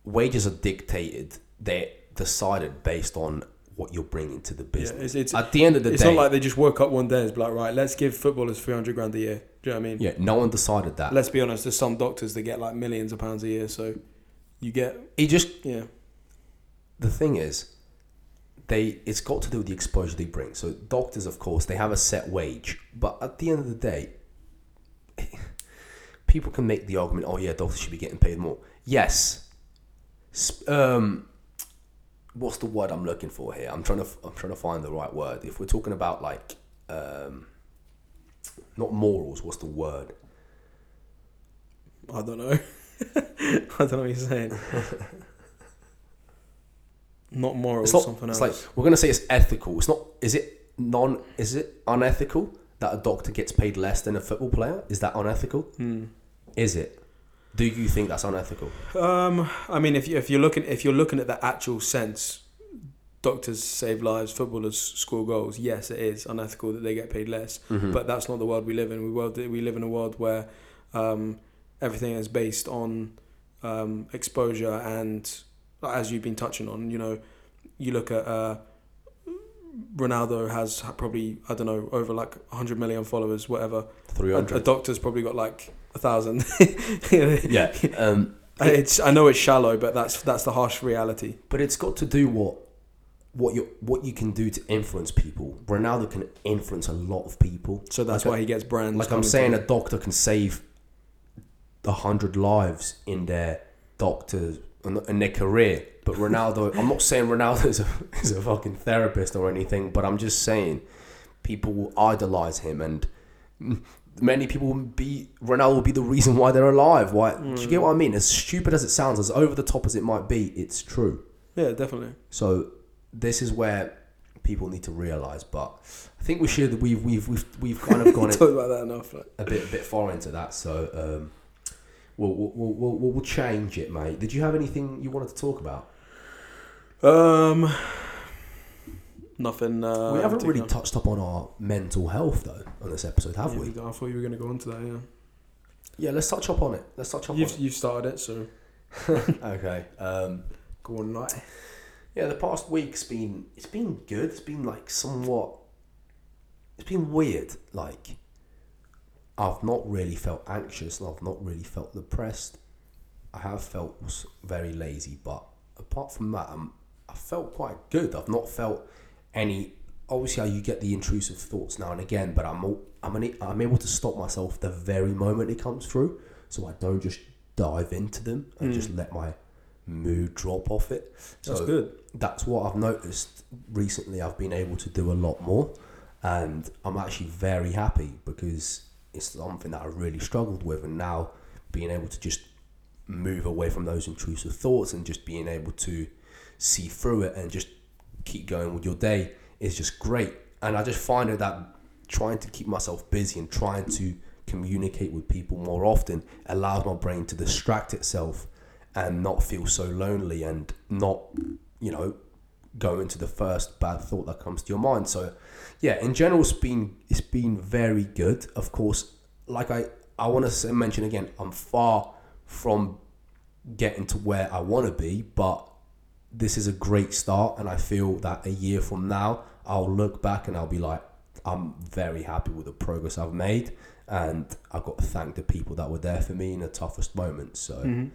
wages are dictated. They're decided based on what you're bringing to the yeah, business. it's it's, At the end of the it's day, it's not like they just woke up one day and be like, right, let's give footballers three hundred grand a year. Do you know what I mean? yeah, no one decided that. Let's be honest. There's some doctors that get like millions of pounds a year, so you get It just yeah. the thing is, they it's got to do with the exposure they bring. So doctors, of course, they have a set wage, but at the end of the day, (laughs) people can make the argument, oh yeah, doctors should be getting paid more. Yes. Um, what's the word I'm looking for here? I'm trying to I'm trying to find the right word. If we're talking about like um, not morals, what's the word? I don't know. (laughs) I don't know what you're saying. (laughs) Not moral, It's not. something it's else. like we're gonna say it's ethical. It's not. Is it non? Is it unethical that a doctor gets paid less than a football player? Is that unethical? Hmm. Is it? Do you think that's unethical? Um, I mean, if you if you're looking if you're looking at the actual sense, doctors save lives, footballers score goals. Yes, it is unethical that they get paid less, Mhm. but that's not the world we live in. We world we live in a world where um, everything is based on um, exposure and, as you've been touching on, you know, you look at. Uh, Ronaldo has probably I don't know over like 100 million followers, whatever. three A, a doctor's probably got like a thousand. (laughs) Yeah. Um, It's I know it's shallow, but that's that's the harsh reality. but it's got to do what what you what you can do to influence people. Ronaldo can influence a lot of people. So that's Like why he gets brands. Like I'm saying, a doctor can save a hundred lives in their doctor in their career. But (laughs) Ronaldo, I'm not saying Ronaldo is a, is a fucking therapist or anything, but I'm just saying people will idolize him, and many people will be Ronaldo will be the reason why they're alive. Why? Do you get what I mean? As stupid as it sounds, as over the top as it might be, it's true. yeah, definitely. So this is where people need to realize. But I think we should. We've we've we've we've kind of (laughs) gone Talked about that enough. Like. a bit a bit far into that. So um, we'll, we'll, we'll, we'll, we'll change it, mate. Did you have anything you wanted to talk about? Um, nothing. Uh, we haven't really touched up on our mental health though on this episode, have Yeah, we? I thought you were going to go into that. Yeah, Yeah, let's touch up on it. Let's touch up you've on you've started it, so. (laughs) (laughs) Okay. Um, go on, like. yeah, the past week's been it's been good. It's been like somewhat. It's been weird. Like I've not really felt anxious. and I've not really felt depressed. I have felt very lazy, but apart from that, I'm, I felt quite good. I've not felt any. Obviously, you get the intrusive thoughts now and again, but I'm all, I'm an, I'm able to stop myself the very moment it comes through, so I don't just dive into them and Mm. just let my mood drop off it. That's good. that's what I've noticed recently. I've been able to do a lot more, and I'm actually very happy because it's something that I really struggled with, and now being able to just move away from those intrusive thoughts and just being able to see through it and just keep going with your day is just great. And I just find it that trying to keep myself busy and trying to communicate with people more often allows my brain to distract itself and not feel so lonely and not, you know, go into the first bad thought that comes to your mind. So, yeah, in general, it's been it's been very good. Of course, like I I want to mention again, I'm far from getting to where I want to be, but this is a great start, and I feel that a year from now, I'll look back and I'll be like, I'm very happy with the progress I've made, and I've got to thank the people that were there for me in the toughest moments. So, Mhm.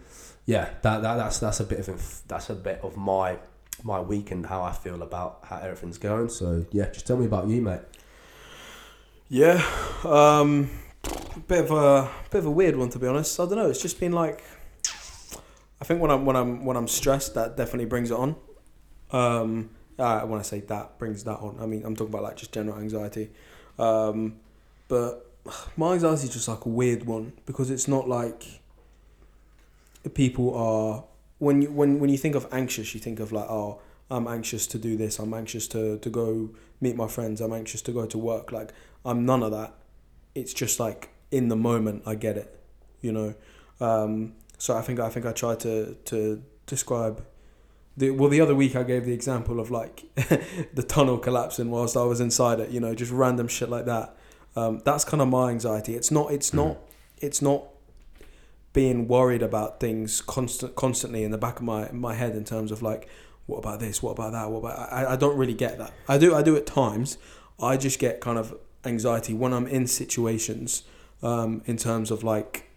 yeah, that, that that's that's a bit of inf- that's a bit of my my week and how I feel about how everything's going. So, yeah, just tell me about you, mate. Yeah, um, bit of a bit of a weird one to be honest. I don't know. It's just been like, I think when I'm when I'm when I'm stressed, that definitely brings it on. Um, uh, when I say that brings that on, I mean I'm talking about like just general anxiety. Um, but (sighs) my anxiety is just like a weird one because it's not like people are when you when when you think of anxious, you think of like oh I'm anxious to do this, I'm anxious to to go meet my friends, I'm anxious to go to work. Like I'm none of that. It's just like in the moment I get it, you know. Um, so I think I think I tried to to describe the well the other week I gave the example of like (laughs) the tunnel collapsing whilst I was inside it, you know, just random shit like that. Um, that's kind of my anxiety. It's not it's not it's not being worried about things constant constantly in the back of my my head in terms of like what about this what about that what about I, I don't really get that i do i do at times i just get kind of anxiety when i'm in situations um, in terms of like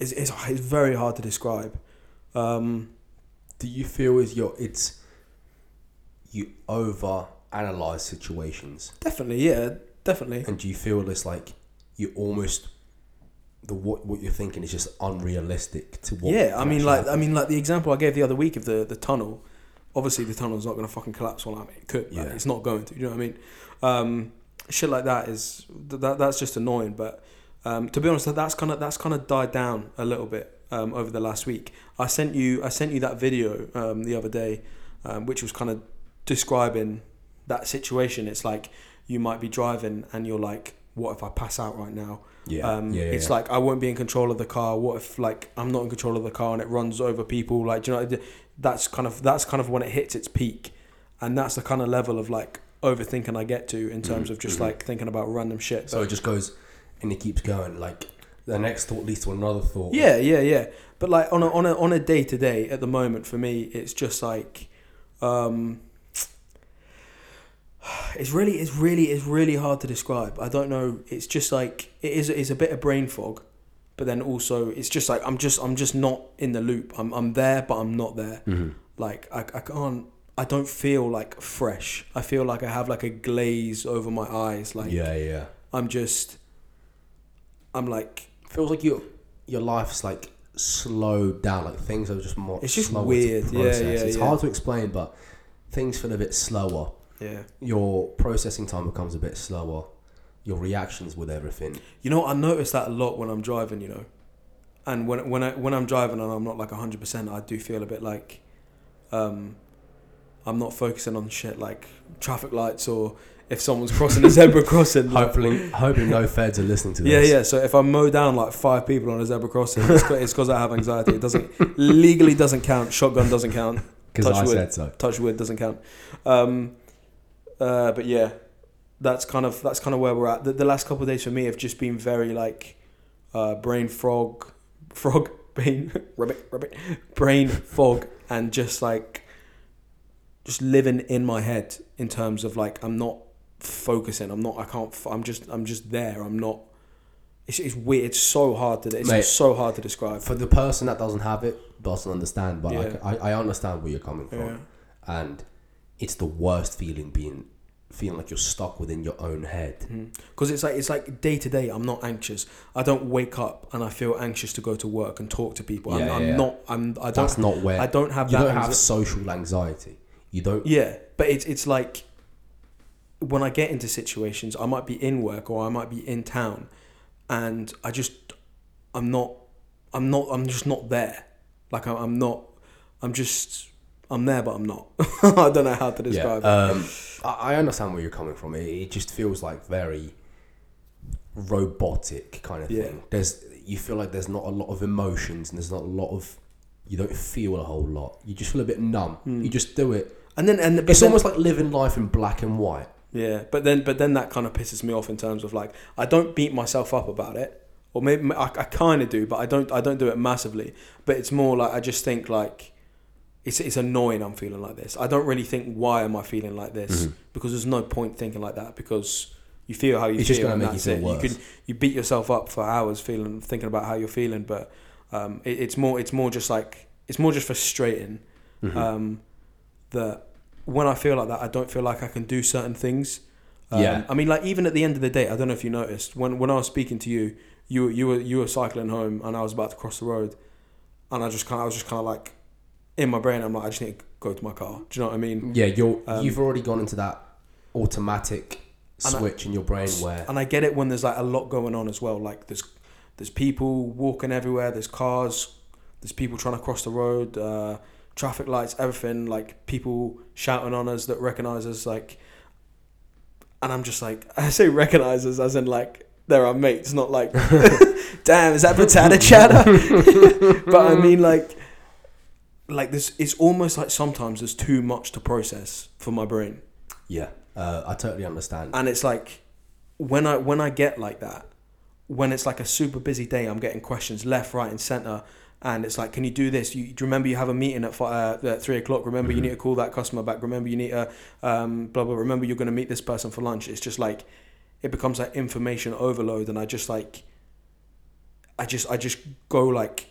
it's, it's, it's very hard to describe um, Do you feel is your it's you over analyze situations, definitely yeah definitely and do you feel it's like you almost the what what you're thinking is just unrealistic to what? yeah i mean like happen? i mean like the example i gave the other week of the the tunnel obviously the tunnel's not going to fucking collapse when i mean it could Yeah. it's not going to you know what i mean um, shit like that is that that's just annoying but um, to be honest that's kind of that's kind of died down a little bit um, over the last week i sent you i sent you that video um, the other day um, which was kind of describing that situation it's like you might be driving and you're like what if i pass out right now yeah, um, yeah, yeah, it's yeah. like I won't be in control of the car. What if like I'm not in control of the car and it runs over people? Like, do you know, that's kind of that's kind of when it hits its peak, and that's the kind of level of like overthinking I get to in terms Mhm, of just mhm. like thinking about random shit. so But- it just goes and it keeps going. Like the next thought leads to another thought. yeah, yeah, yeah. But like on a on a on a day to day at the moment for me, it's just like, um, (sighs) it's really it's really it's really hard to describe. I don't know. It's just like it is it's a bit of brain fog, but then also it's just like I'm just I'm just not in the loop. I'm I'm there, but I'm not there. Mhm. Like I I can't. I don't feel like fresh. I feel like I have like a glaze over my eyes. Like yeah, yeah. I'm just. I'm like Feels like your your life's like slowed down. Like things are just more. It's just weird. Yeah, yeah, It's yeah. hard to explain, but things feel a bit slower. yeah. Your processing time becomes a bit slower. Your reactions with everything. You know, I notice that a lot when I'm driving. You know, and when when I when I'm driving and I'm not like hundred percent, I do feel a bit like, um, I'm not focusing on shit like traffic lights or if someone's crossing a zebra crossing. Hopefully, (laughs) hoping no feds are listening to this. yeah. Yeah. So if I mow down like five people on a zebra crossing, it's because I have anxiety. It doesn't legally doesn't count. Shotgun doesn't count. because Touch I wood. said so. touch wood doesn't count. Um, uh, but yeah, that's kind of that's kind of where we're at. The, the last couple of days for me have just been very like uh, brain frog, (laughs) frog brain (laughs) rabbit rabbit brain fog, and just like just living in my head in terms of like I'm not focusing. I'm not. I can't. I'm just. I'm just there. I'm not. It's, it's weird. It's so hard to. It's Mate, so hard to describe. For the person that doesn't have it, doesn't understand, but Yeah. I, I, I understand where you're coming from. Yeah. And it's the worst feeling being feeling like you're stuck within your own head. Hmm. because it's like it's like day to day i'm not anxious i don't wake up and i feel anxious to go to work and talk to people Yeah, i'm, I'm yeah, yeah. not i'm i That's don't not where i don't have you that don't have social anxiety. You don't. yeah but it's it's like when i get into situations i might be in work or i might be in town and i just i'm not i'm not i'm just not there like i'm, I'm not i'm just i'm there but i'm not (laughs) i don't know how to describe yeah. it Um, I, I understand where you're coming from. It, it just feels like very robotic kind of Yeah. thing. There's you feel like there's not a lot of emotions and there's not a lot of you don't feel a whole lot. You just feel a bit numb. Mm. You just do it. And then and It's then- almost like living life in black and white. Yeah, but then but then that kind of pisses me off in terms of like I don't beat myself up about it. or maybe I, I kind of do, but I don't I don't do it massively. But it's more like I just think like it's it's annoying. I'm feeling like this. I don't really think why am I feeling like this Mhm. because there's no point thinking like that because you feel how you It's feel. just gonna and make you that's feel it. worse. You can you beat yourself up for hours feeling thinking about how you're feeling, but um, it, it's more it's more just like it's more just frustrating Mhm. um, that when I feel like that, I don't feel like I can do certain things. Um, Yeah. I mean, like even at the end of the day, I don't know if you noticed when when I was speaking to you, you were- you were you were cycling home and I was about to cross the road, and I just kind I was just kind of like in my brain, I'm like, I just need to go to my car. Do you know what I mean? yeah, you're Um, you've already gone into that automatic And I- switch in your brain where And I get it when there's like a lot going on as well. Like there's there's people walking everywhere. There's cars. There's people trying to cross the road. Uh, traffic lights, everything. Like people shouting on us that recognize us. Like, and I'm just like, (laughs) I say recognize us as in like they're our mates, not like, (laughs) (laughs) damn, is that Britannia chatter? but I mean like, like this. It's almost like sometimes there's too much to process for my brain. yeah, uh, I totally understand. and it's like when I when I get like that, when it's like a super busy day, I'm getting questions left, right, and center, and it's like, can you do this? You do you remember you have a meeting at, five, uh, at three o'clock? Remember you Mhm. need to call that customer back. Remember you need to um, blah blah. Remember you're going to meet this person for lunch. It's just like it becomes like information overload, and I just like I just I just go like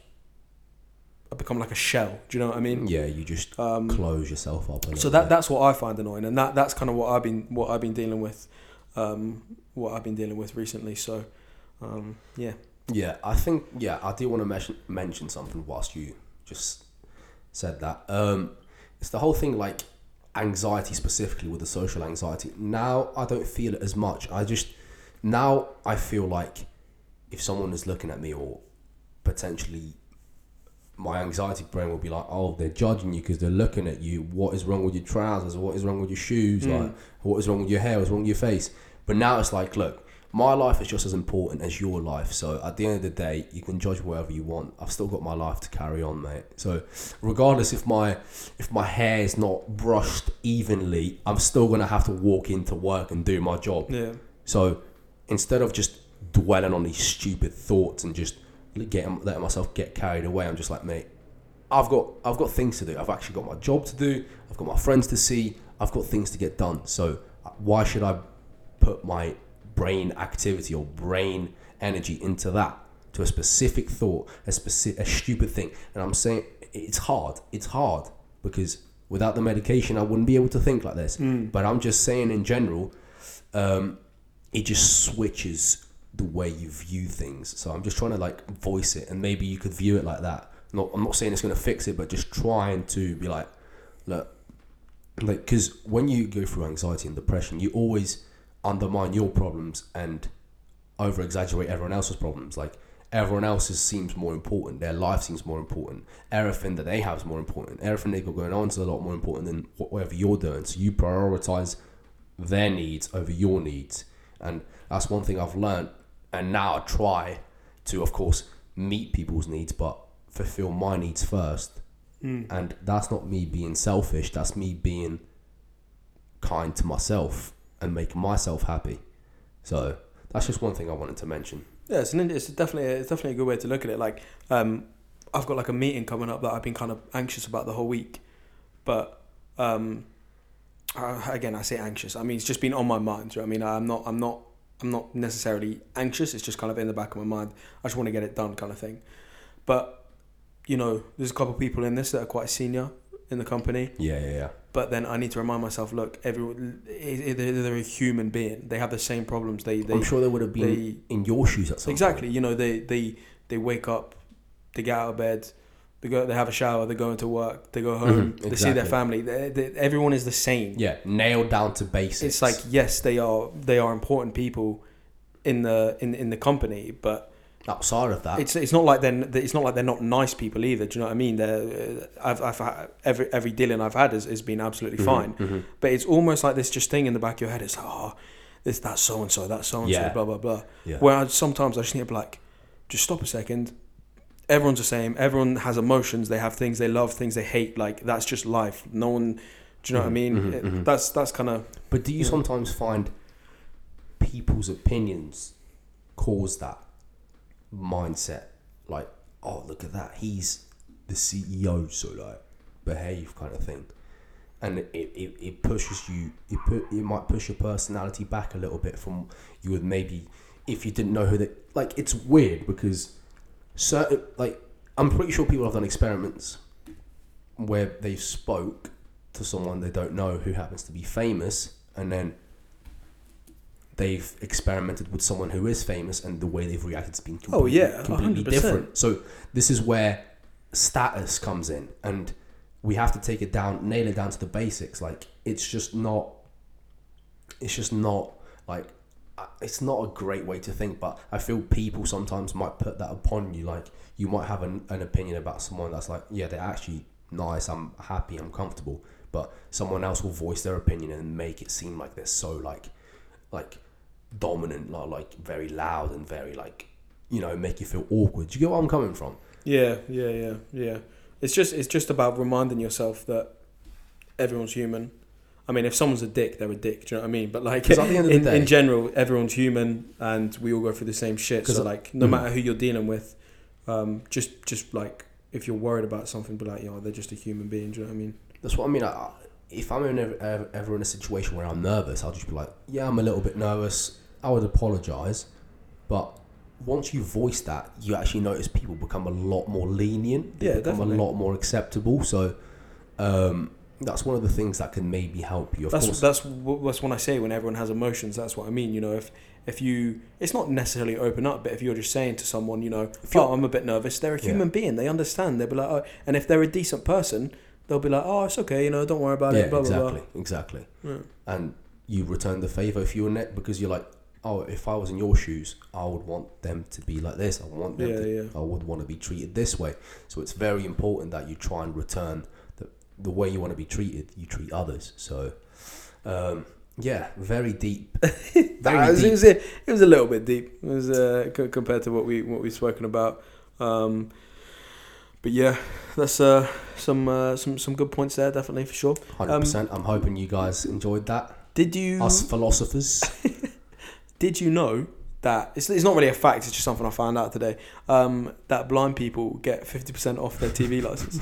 I become like a shell. Do you know what I mean? yeah, you just Um, close yourself up. So that bit. that's what I find annoying, and that that's kind of what I've been what I've been dealing with, um, what I've been dealing with recently. So, um, yeah, Yeah, I think yeah, I do want to mention mention something whilst you just said that. Um, it's the whole thing like anxiety specifically with the social anxiety. Now I don't feel it as much. I just now I feel like if someone is looking at me or potentially my anxiety brain will be like, oh, they're judging you because they're looking at you. What is wrong with your trousers? What is wrong with your shoes? Mm. Like, what is wrong with your hair? What's wrong with your face? But now it's like, look, my life is just as important as your life. So at the end of the day, you can judge wherever you want. I've still got my life to carry on, mate. So regardless if my if my hair is not brushed evenly, I'm still gonna have to walk into work and do my job. yeah, So instead of just dwelling on these stupid thoughts and just getting letting myself get carried away, I'm just like, mate, I've got I've got things to do. I've actually got my job to do. I've got my friends to see. I've got things to get done. So uh, why should I put my brain activity or brain energy into that to a specific thought, a specific a stupid thing? And I'm saying it's hard. It's hard because without the medication, I wouldn't be able to think like this. Mm. But I'm just saying in general, um, it just switches the way you view things. So I'm just trying to like voice it, and maybe you could view it like that. Not, I'm not saying it's going to fix it, but just trying to be like, look, like because when you go through anxiety and depression, you always undermine your problems and over exaggerate everyone else's problems. Like everyone else's seems more important. Their life seems more important. Everything that they have is more important. Everything they got going on is a lot more important than whatever you're doing. So you prioritize their needs over your needs, and that's one thing I've learned. And now I try to, of course, meet people's needs, but fulfill my needs first. Mm. And that's not me being selfish. That's me being kind to myself and make myself happy. So that's just one thing I wanted to mention. yeah. It's, an, it's definitely it's definitely a good way to look at it. Like, um, I've got like a meeting coming up that I've been kind of anxious about the whole week, but um, uh, again, I say anxious. I mean, it's just been on my mind. what I mean, I'm not I'm not I'm not necessarily anxious. It's just kind of in the back of my mind. I just want to get it done, kind of thing. But you know, there's a couple of people in this that are quite senior in the company. Yeah, yeah, yeah. But then I need to remind myself: look, everyone, they're a human being. They have the same problems. They they I'm sure they would have been they in your shoes at some exactly. point. You know, they they they wake up, they get out of bed, they go, they have a shower, they go into work, they go home, Mhm, they see their family. They, they, everyone is the same. Yeah, nailed down to basics. It's like yes, they are they are important people in the in in the company, but outside of that. it's it's not like they're it's not like they're not nice people either. Do you know what I mean? They're uh, I've I've had, every every dealing I've had has, has been absolutely Mhm, fine. mhm. But it's almost like this just thing in the back of your head. It's like oh, this that's so and so, that so and so, blah blah blah. Yeah. Where I, sometimes I just need to be like, just stop a second. Everyone's the same. Everyone has emotions. They have things they love, things they hate. Like that's just life. No one. Do you know what I Mhm, mean? mhm, It-. That's that's kind of But do you Yeah. sometimes find people's opinions cause that? Mindset. Like, oh, look at that. He's the CEO, so like, behave kind of thing. And it, it, it pushes you, it, put, it might push your personality back a little bit from you would maybe, if you didn't know who they, like, it's weird because certain, like, I'm pretty sure people have done experiments where they spoke to someone they don't know who happens to be famous and then they've experimented with someone who is famous and the way they've reacted has been Oh, completely, yeah, completely different. So this is where status comes in and we have to take it down, nail it down to the basics. Like it's just not, it's just not like, uh, it's not a great way to think, but I feel people sometimes might put that upon you. Like you might have an, an opinion about someone that's like, yeah, they're actually nice, I'm happy, I'm comfortable. But someone else will voice their opinion and make it seem like they're so like, like dominant, like, like very loud and very like, you know, make you feel awkward. Do you get where I'm coming from? Yeah, yeah, yeah, yeah. It's just it's just about reminding yourself that everyone's human. I mean, if someone's a dick, they're a dick. Do you know what I mean? But like, at the end of the in, day- in general, everyone's human, and we all go through the same shit. So like, no Mm. matter who you're dealing with, um, just just like if you're worried about something, be like, yo, they're just a human being. Do you know what I mean? That's what I mean. I, if I'm in ever, ever, ever in a situation where I'm nervous, I'll just be like, yeah, I'm a little bit nervous. I would apologize, but once you voice that, you actually notice people become a lot more lenient. They Yeah, become definitely. a lot more acceptable. So um, that's one of the things that can maybe help you. Of that's course, that's that's when I say when everyone has emotions. That's what I mean. You know, if if you, it's not necessarily open up, but if you're just saying to someone, you know, If oh, I'm a bit nervous. They're a Yeah. human being. They understand. They'll be like, oh, and if they're a decent person, they'll be like, oh, it's okay. You know, don't worry about yeah, it. Blah exactly, blah exactly. blah. Yeah. And you return the favor if you're net because you're like, oh, if I was in your shoes, I would want them to be like this. I want them Yeah, to yeah. I would want to be treated this way. So it's very important that you try and return the, the way you want to be treated, you treat others. So, um, yeah, very deep. (laughs) That Very was- deep. It, was a, it was a little bit deep. It was uh, co- compared to what we what we've spoken about. Um, but yeah, that's uh, some uh, some some good points there, definitely for sure. 100%. I'm hoping you guys enjoyed that. Did you Us philosophers. (laughs) did you know that it's, it's not really a fact? It's just something I found out today. Um, that blind people get fifty percent off their TV (laughs) license.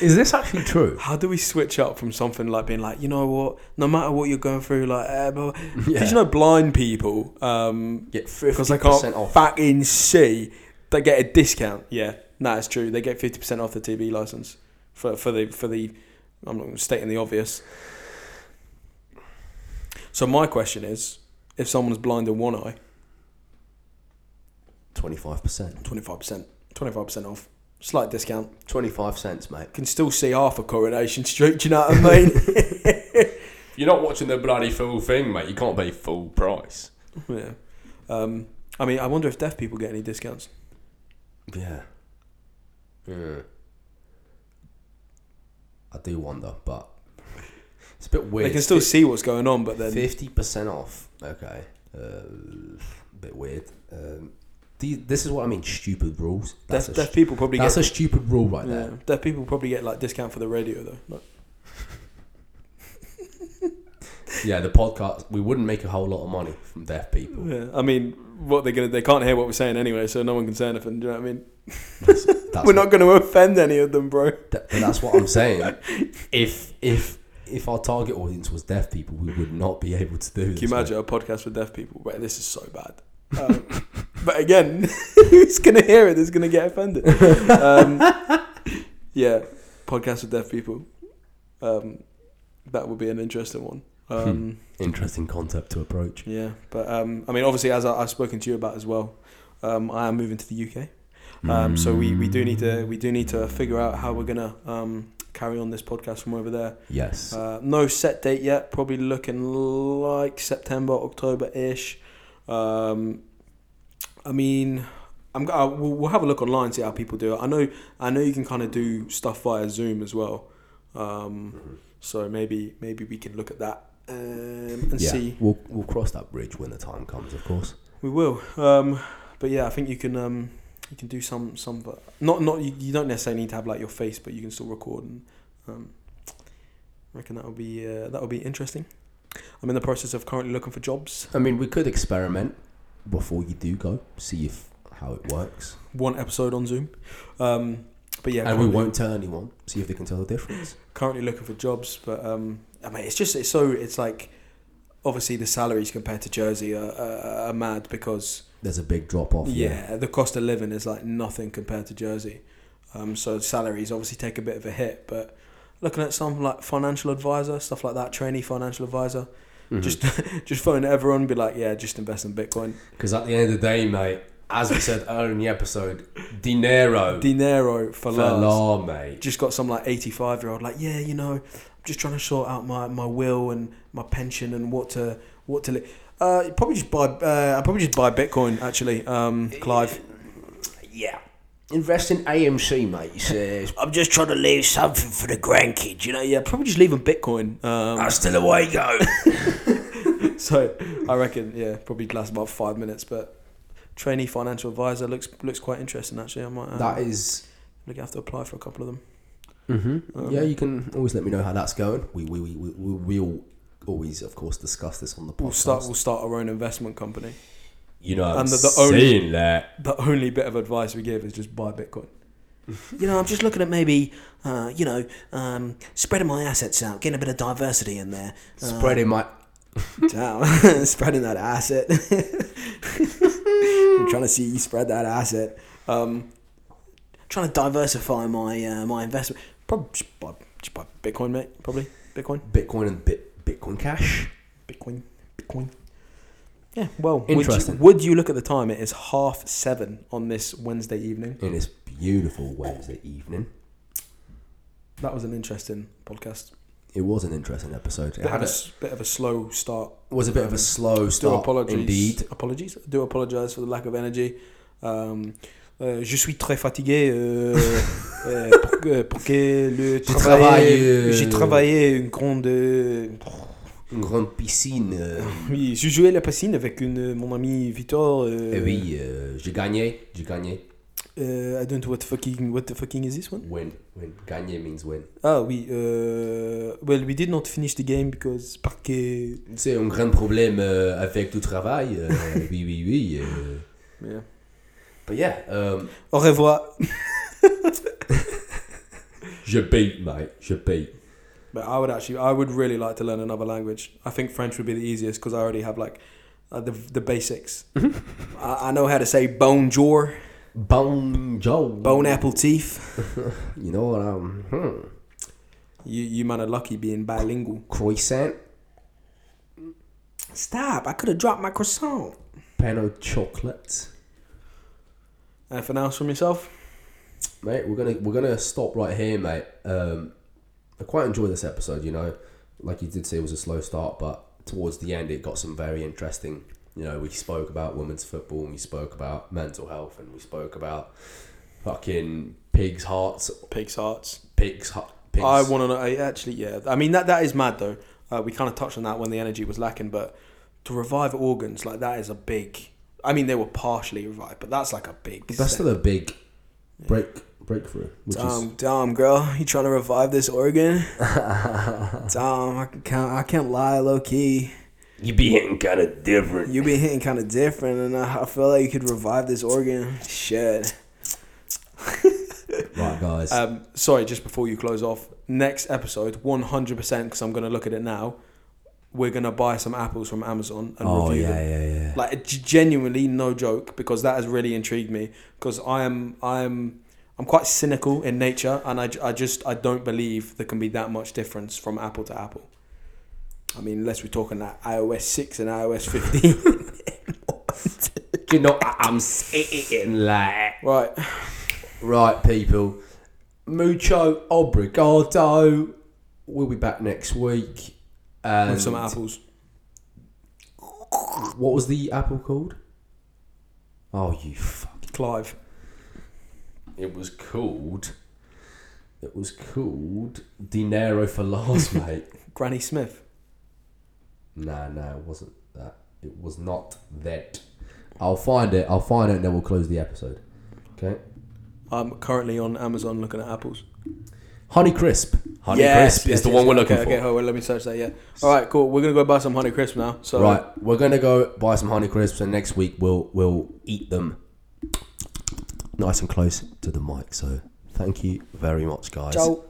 Is this actually true? How do we switch up from something like being like, you know what, no matter what you're going through, like, eh, blah, blah. Yeah. did you know blind people, um, Get 50% can't off. fucking see, they get a discount. Yeah, that is true. They get fifty percent off the TV license for for the for the. I'm not stating the obvious. So my question is, if someone's blind in one eye, 25%. twenty five percent, twenty five percent off, slight discount. 25 cents, mate. Can still see half a Coronation Street. Do you know what I mean? (laughs) You're not watching the bloody full thing, mate, you can't pay full price. yeah. Um, I mean, I wonder if deaf people get any discounts. Yeah. Yeah. I do wonder, but it's a bit weird. They can still see what's going on, but then Fifty percent off. Okay, uh, bit weird. Um, the, this is what I mean. Stupid rules. That's, deaf, a, deaf people probably that's get a stupid rule right yeah, there. deaf people probably get like discount for the radio though. Like, (laughs) Yeah, the podcast. We wouldn't make a whole lot of money from deaf people. yeah, I mean, what they're gonna they can't hear what we're saying anyway, so no one can say anything. Do you know what I mean? That's (laughs) we're what- not going to offend any of them, bro. That, but that's what I'm saying. (laughs) if if if our target audience was deaf people, we would not be able to do this. Can you mate. imagine a podcast for deaf people? Right, this is so bad. Um, (laughs) but again, (laughs) who's going to hear it? going to get offended. Um, (laughs) yeah, podcast with deaf people. Um, that would be an interesting one. Um, Interesting concept to approach. Yeah, but um, I mean, obviously, as I, I've spoken to you about as well, um, I am moving to the UK. Um, so we, we do need to we do need to figure out how we're gonna um, carry on this podcast from over there. Yes. Uh, no set date yet. Probably looking like September, October ish. Um, I mean, I'm go- uh, we'll, we'll have a look online see how people do it. I know I know you can kind of do stuff via Zoom as well. Um, so maybe maybe we can look at that um, and yeah, see. we'll we'll cross that bridge when the time comes, of course. We will. Um, but yeah, I think you can um, you can do some some but not not you, you don't necessarily need to have like your face, but you can still record and um, I reckon that will be uh, that will be interesting. I'm in the process of currently looking for jobs. I mean, we could experiment before you do go, see if how it works. One episode on Zoom. Um, but yeah, and we won't tell anyone. See if they can tell the difference. currently looking for jobs, but um, I mean, it's just it's so it's like obviously the salaries compared to Jersey are, are, are mad because There's a big drop off. yeah, the cost of living is like nothing compared to Jersey. Um, so salaries obviously take a bit of a hit, but looking at some like financial advisor stuff like that, trainee financial advisor, Mhm. just (laughs) just phone everyone and be like, yeah, just invest in Bitcoin. Because at the end of the day, mate, as we said earlier in the episode, dinero Dinero for love. mate. just got some like 85 year old like yeah you know i'm just trying to sort out my, my will and my pension and what to what to li- uh probably just buy uh i probably just buy bitcoin actually um clive Yeah. Invest in AMC, mate. He says. i'm just trying to leave something for the grandkids you know yeah probably just leave them bitcoin um That's still a way go. (laughs) so i reckon yeah probably last about five minutes but trainee financial advisor looks looks quite interesting actually i might uh, that is. look have to apply for a couple of them Mm-hmm. Um, yeah, you can always let me know how that's going. We we we we we we'll always, of course, discuss this on the podcast. we'll start we'll start our own investment company you know, and the- the only- that. the only bit of advice we give is just buy Bitcoin. you know, I'm just looking at maybe, uh, you know, um, spreading my assets out, getting a bit of diversity in there. Uh, Spreading my. (laughs) (laughs) Spreading that asset. (laughs) I'm trying to see you spread that asset. Um, trying to diversify my uh, my investment. Probably just buy, just buy Bitcoin, mate. Probably Bitcoin, Bitcoin and bit Bitcoin Cash. Bitcoin, Bitcoin. Yeah, well, Interesting. Would you, would you look at the time? It is half seven on this Wednesday evening. in this beautiful Wednesday evening. That was an interesting podcast. It was an interesting episode. It Bit, had of a, s- bit of a slow start. was a bit of a slow Do start, apologies. indeed. Apologies. Do apologize for the lack of energy. Um, euh, je suis très fatigué euh, (laughs) euh, pour, que- pour que le J'ai travail. travaillé, J'ai travaillé une grande. Une grande piscine. oui, j'ai joué à la piscine avec une, mon ami Victor. et oui, euh, j'ai gagné. J'ai gagné. euh, I don't know what fucking what the fucking is this one? Gagner means win. Ah oui. euh, well, we did not finish the game because parce que. C'est un grand problème euh, avec le travail. euh, oui, oui, oui. euh. (laughs) Yeah. But yeah, um, Au revoir. je paye, mate. Je paye. But I would actually, I would really like to learn another language. I think French would be the easiest because I already have like uh, the the basics. I, I know how to say bonjour, Bonjour. bone apple teeth. (laughs) You know what? Um, hmm. You you man are lucky being bilingual. Croissant. Stop! I could have dropped my croissant. Pan au chocolate. Anything else from yourself? mate. We're gonna we're gonna stop right here, mate. Um, I quite enjoyed this episode. You know, like you did say, it was a slow start, but towards the end, it got some very interesting. You know, we spoke about women's football, and we spoke about mental health, and we spoke about fucking pigs' hearts, Pig's hearts. pigs. pigs. I want to know. I actually, yeah. I mean that that is mad though. Uh, we kind of touched on that when the energy was lacking, but to revive organs like that is a big. I mean, they were partially revived, but that's like a big. But that's step. still a big break breakthrough. Which Damn, damn, girl, you trying to revive this organ? (laughs) damn, I can't, I can't lie, low key. is you be hitting kind of different. You be hitting kind of different, and I, I feel like you could revive this organ. Shit. (laughs) Right, guys. Um, sorry, just before you close off, next episode, one hundred percent, because I'm gonna look at it now. We're gonna buy some apples from Amazon and oh review yeah, them. yeah, yeah. Like genuinely, no joke, because that has really intrigued me. Because I am, I am, I'm quite cynical in nature, and I, I just I don't believe there can be that much difference from apple to apple. I mean, unless we're talking like iOS six and iOS fifteen. (laughs) you know, I- I'm sitting like. right. Right, people. Mucho obrigado. We'll be back next week. And With some apples. What was the apple called? Oh, you fuck. Clive. It was called. It was called Dinero falars, (laughs) mate. Granny Smith. Nah, nah, it wasn't that. It was not that. I'll find it. I'll find it, and then we'll close the episode. Okay. I'm currently on Amazon looking at apples. Honey Crisp. Honey Yes, Crisp yes, is the yes, one we're looking okay, for. Okay, hold on, let me search that. Yeah. All right, cool. We're gonna go buy some Honey Crisp now. So Right, we're gonna go buy some Honey Crisps, and next week we'll we'll eat them. nice and close to the mic. So thank you very much, guys. Ciao.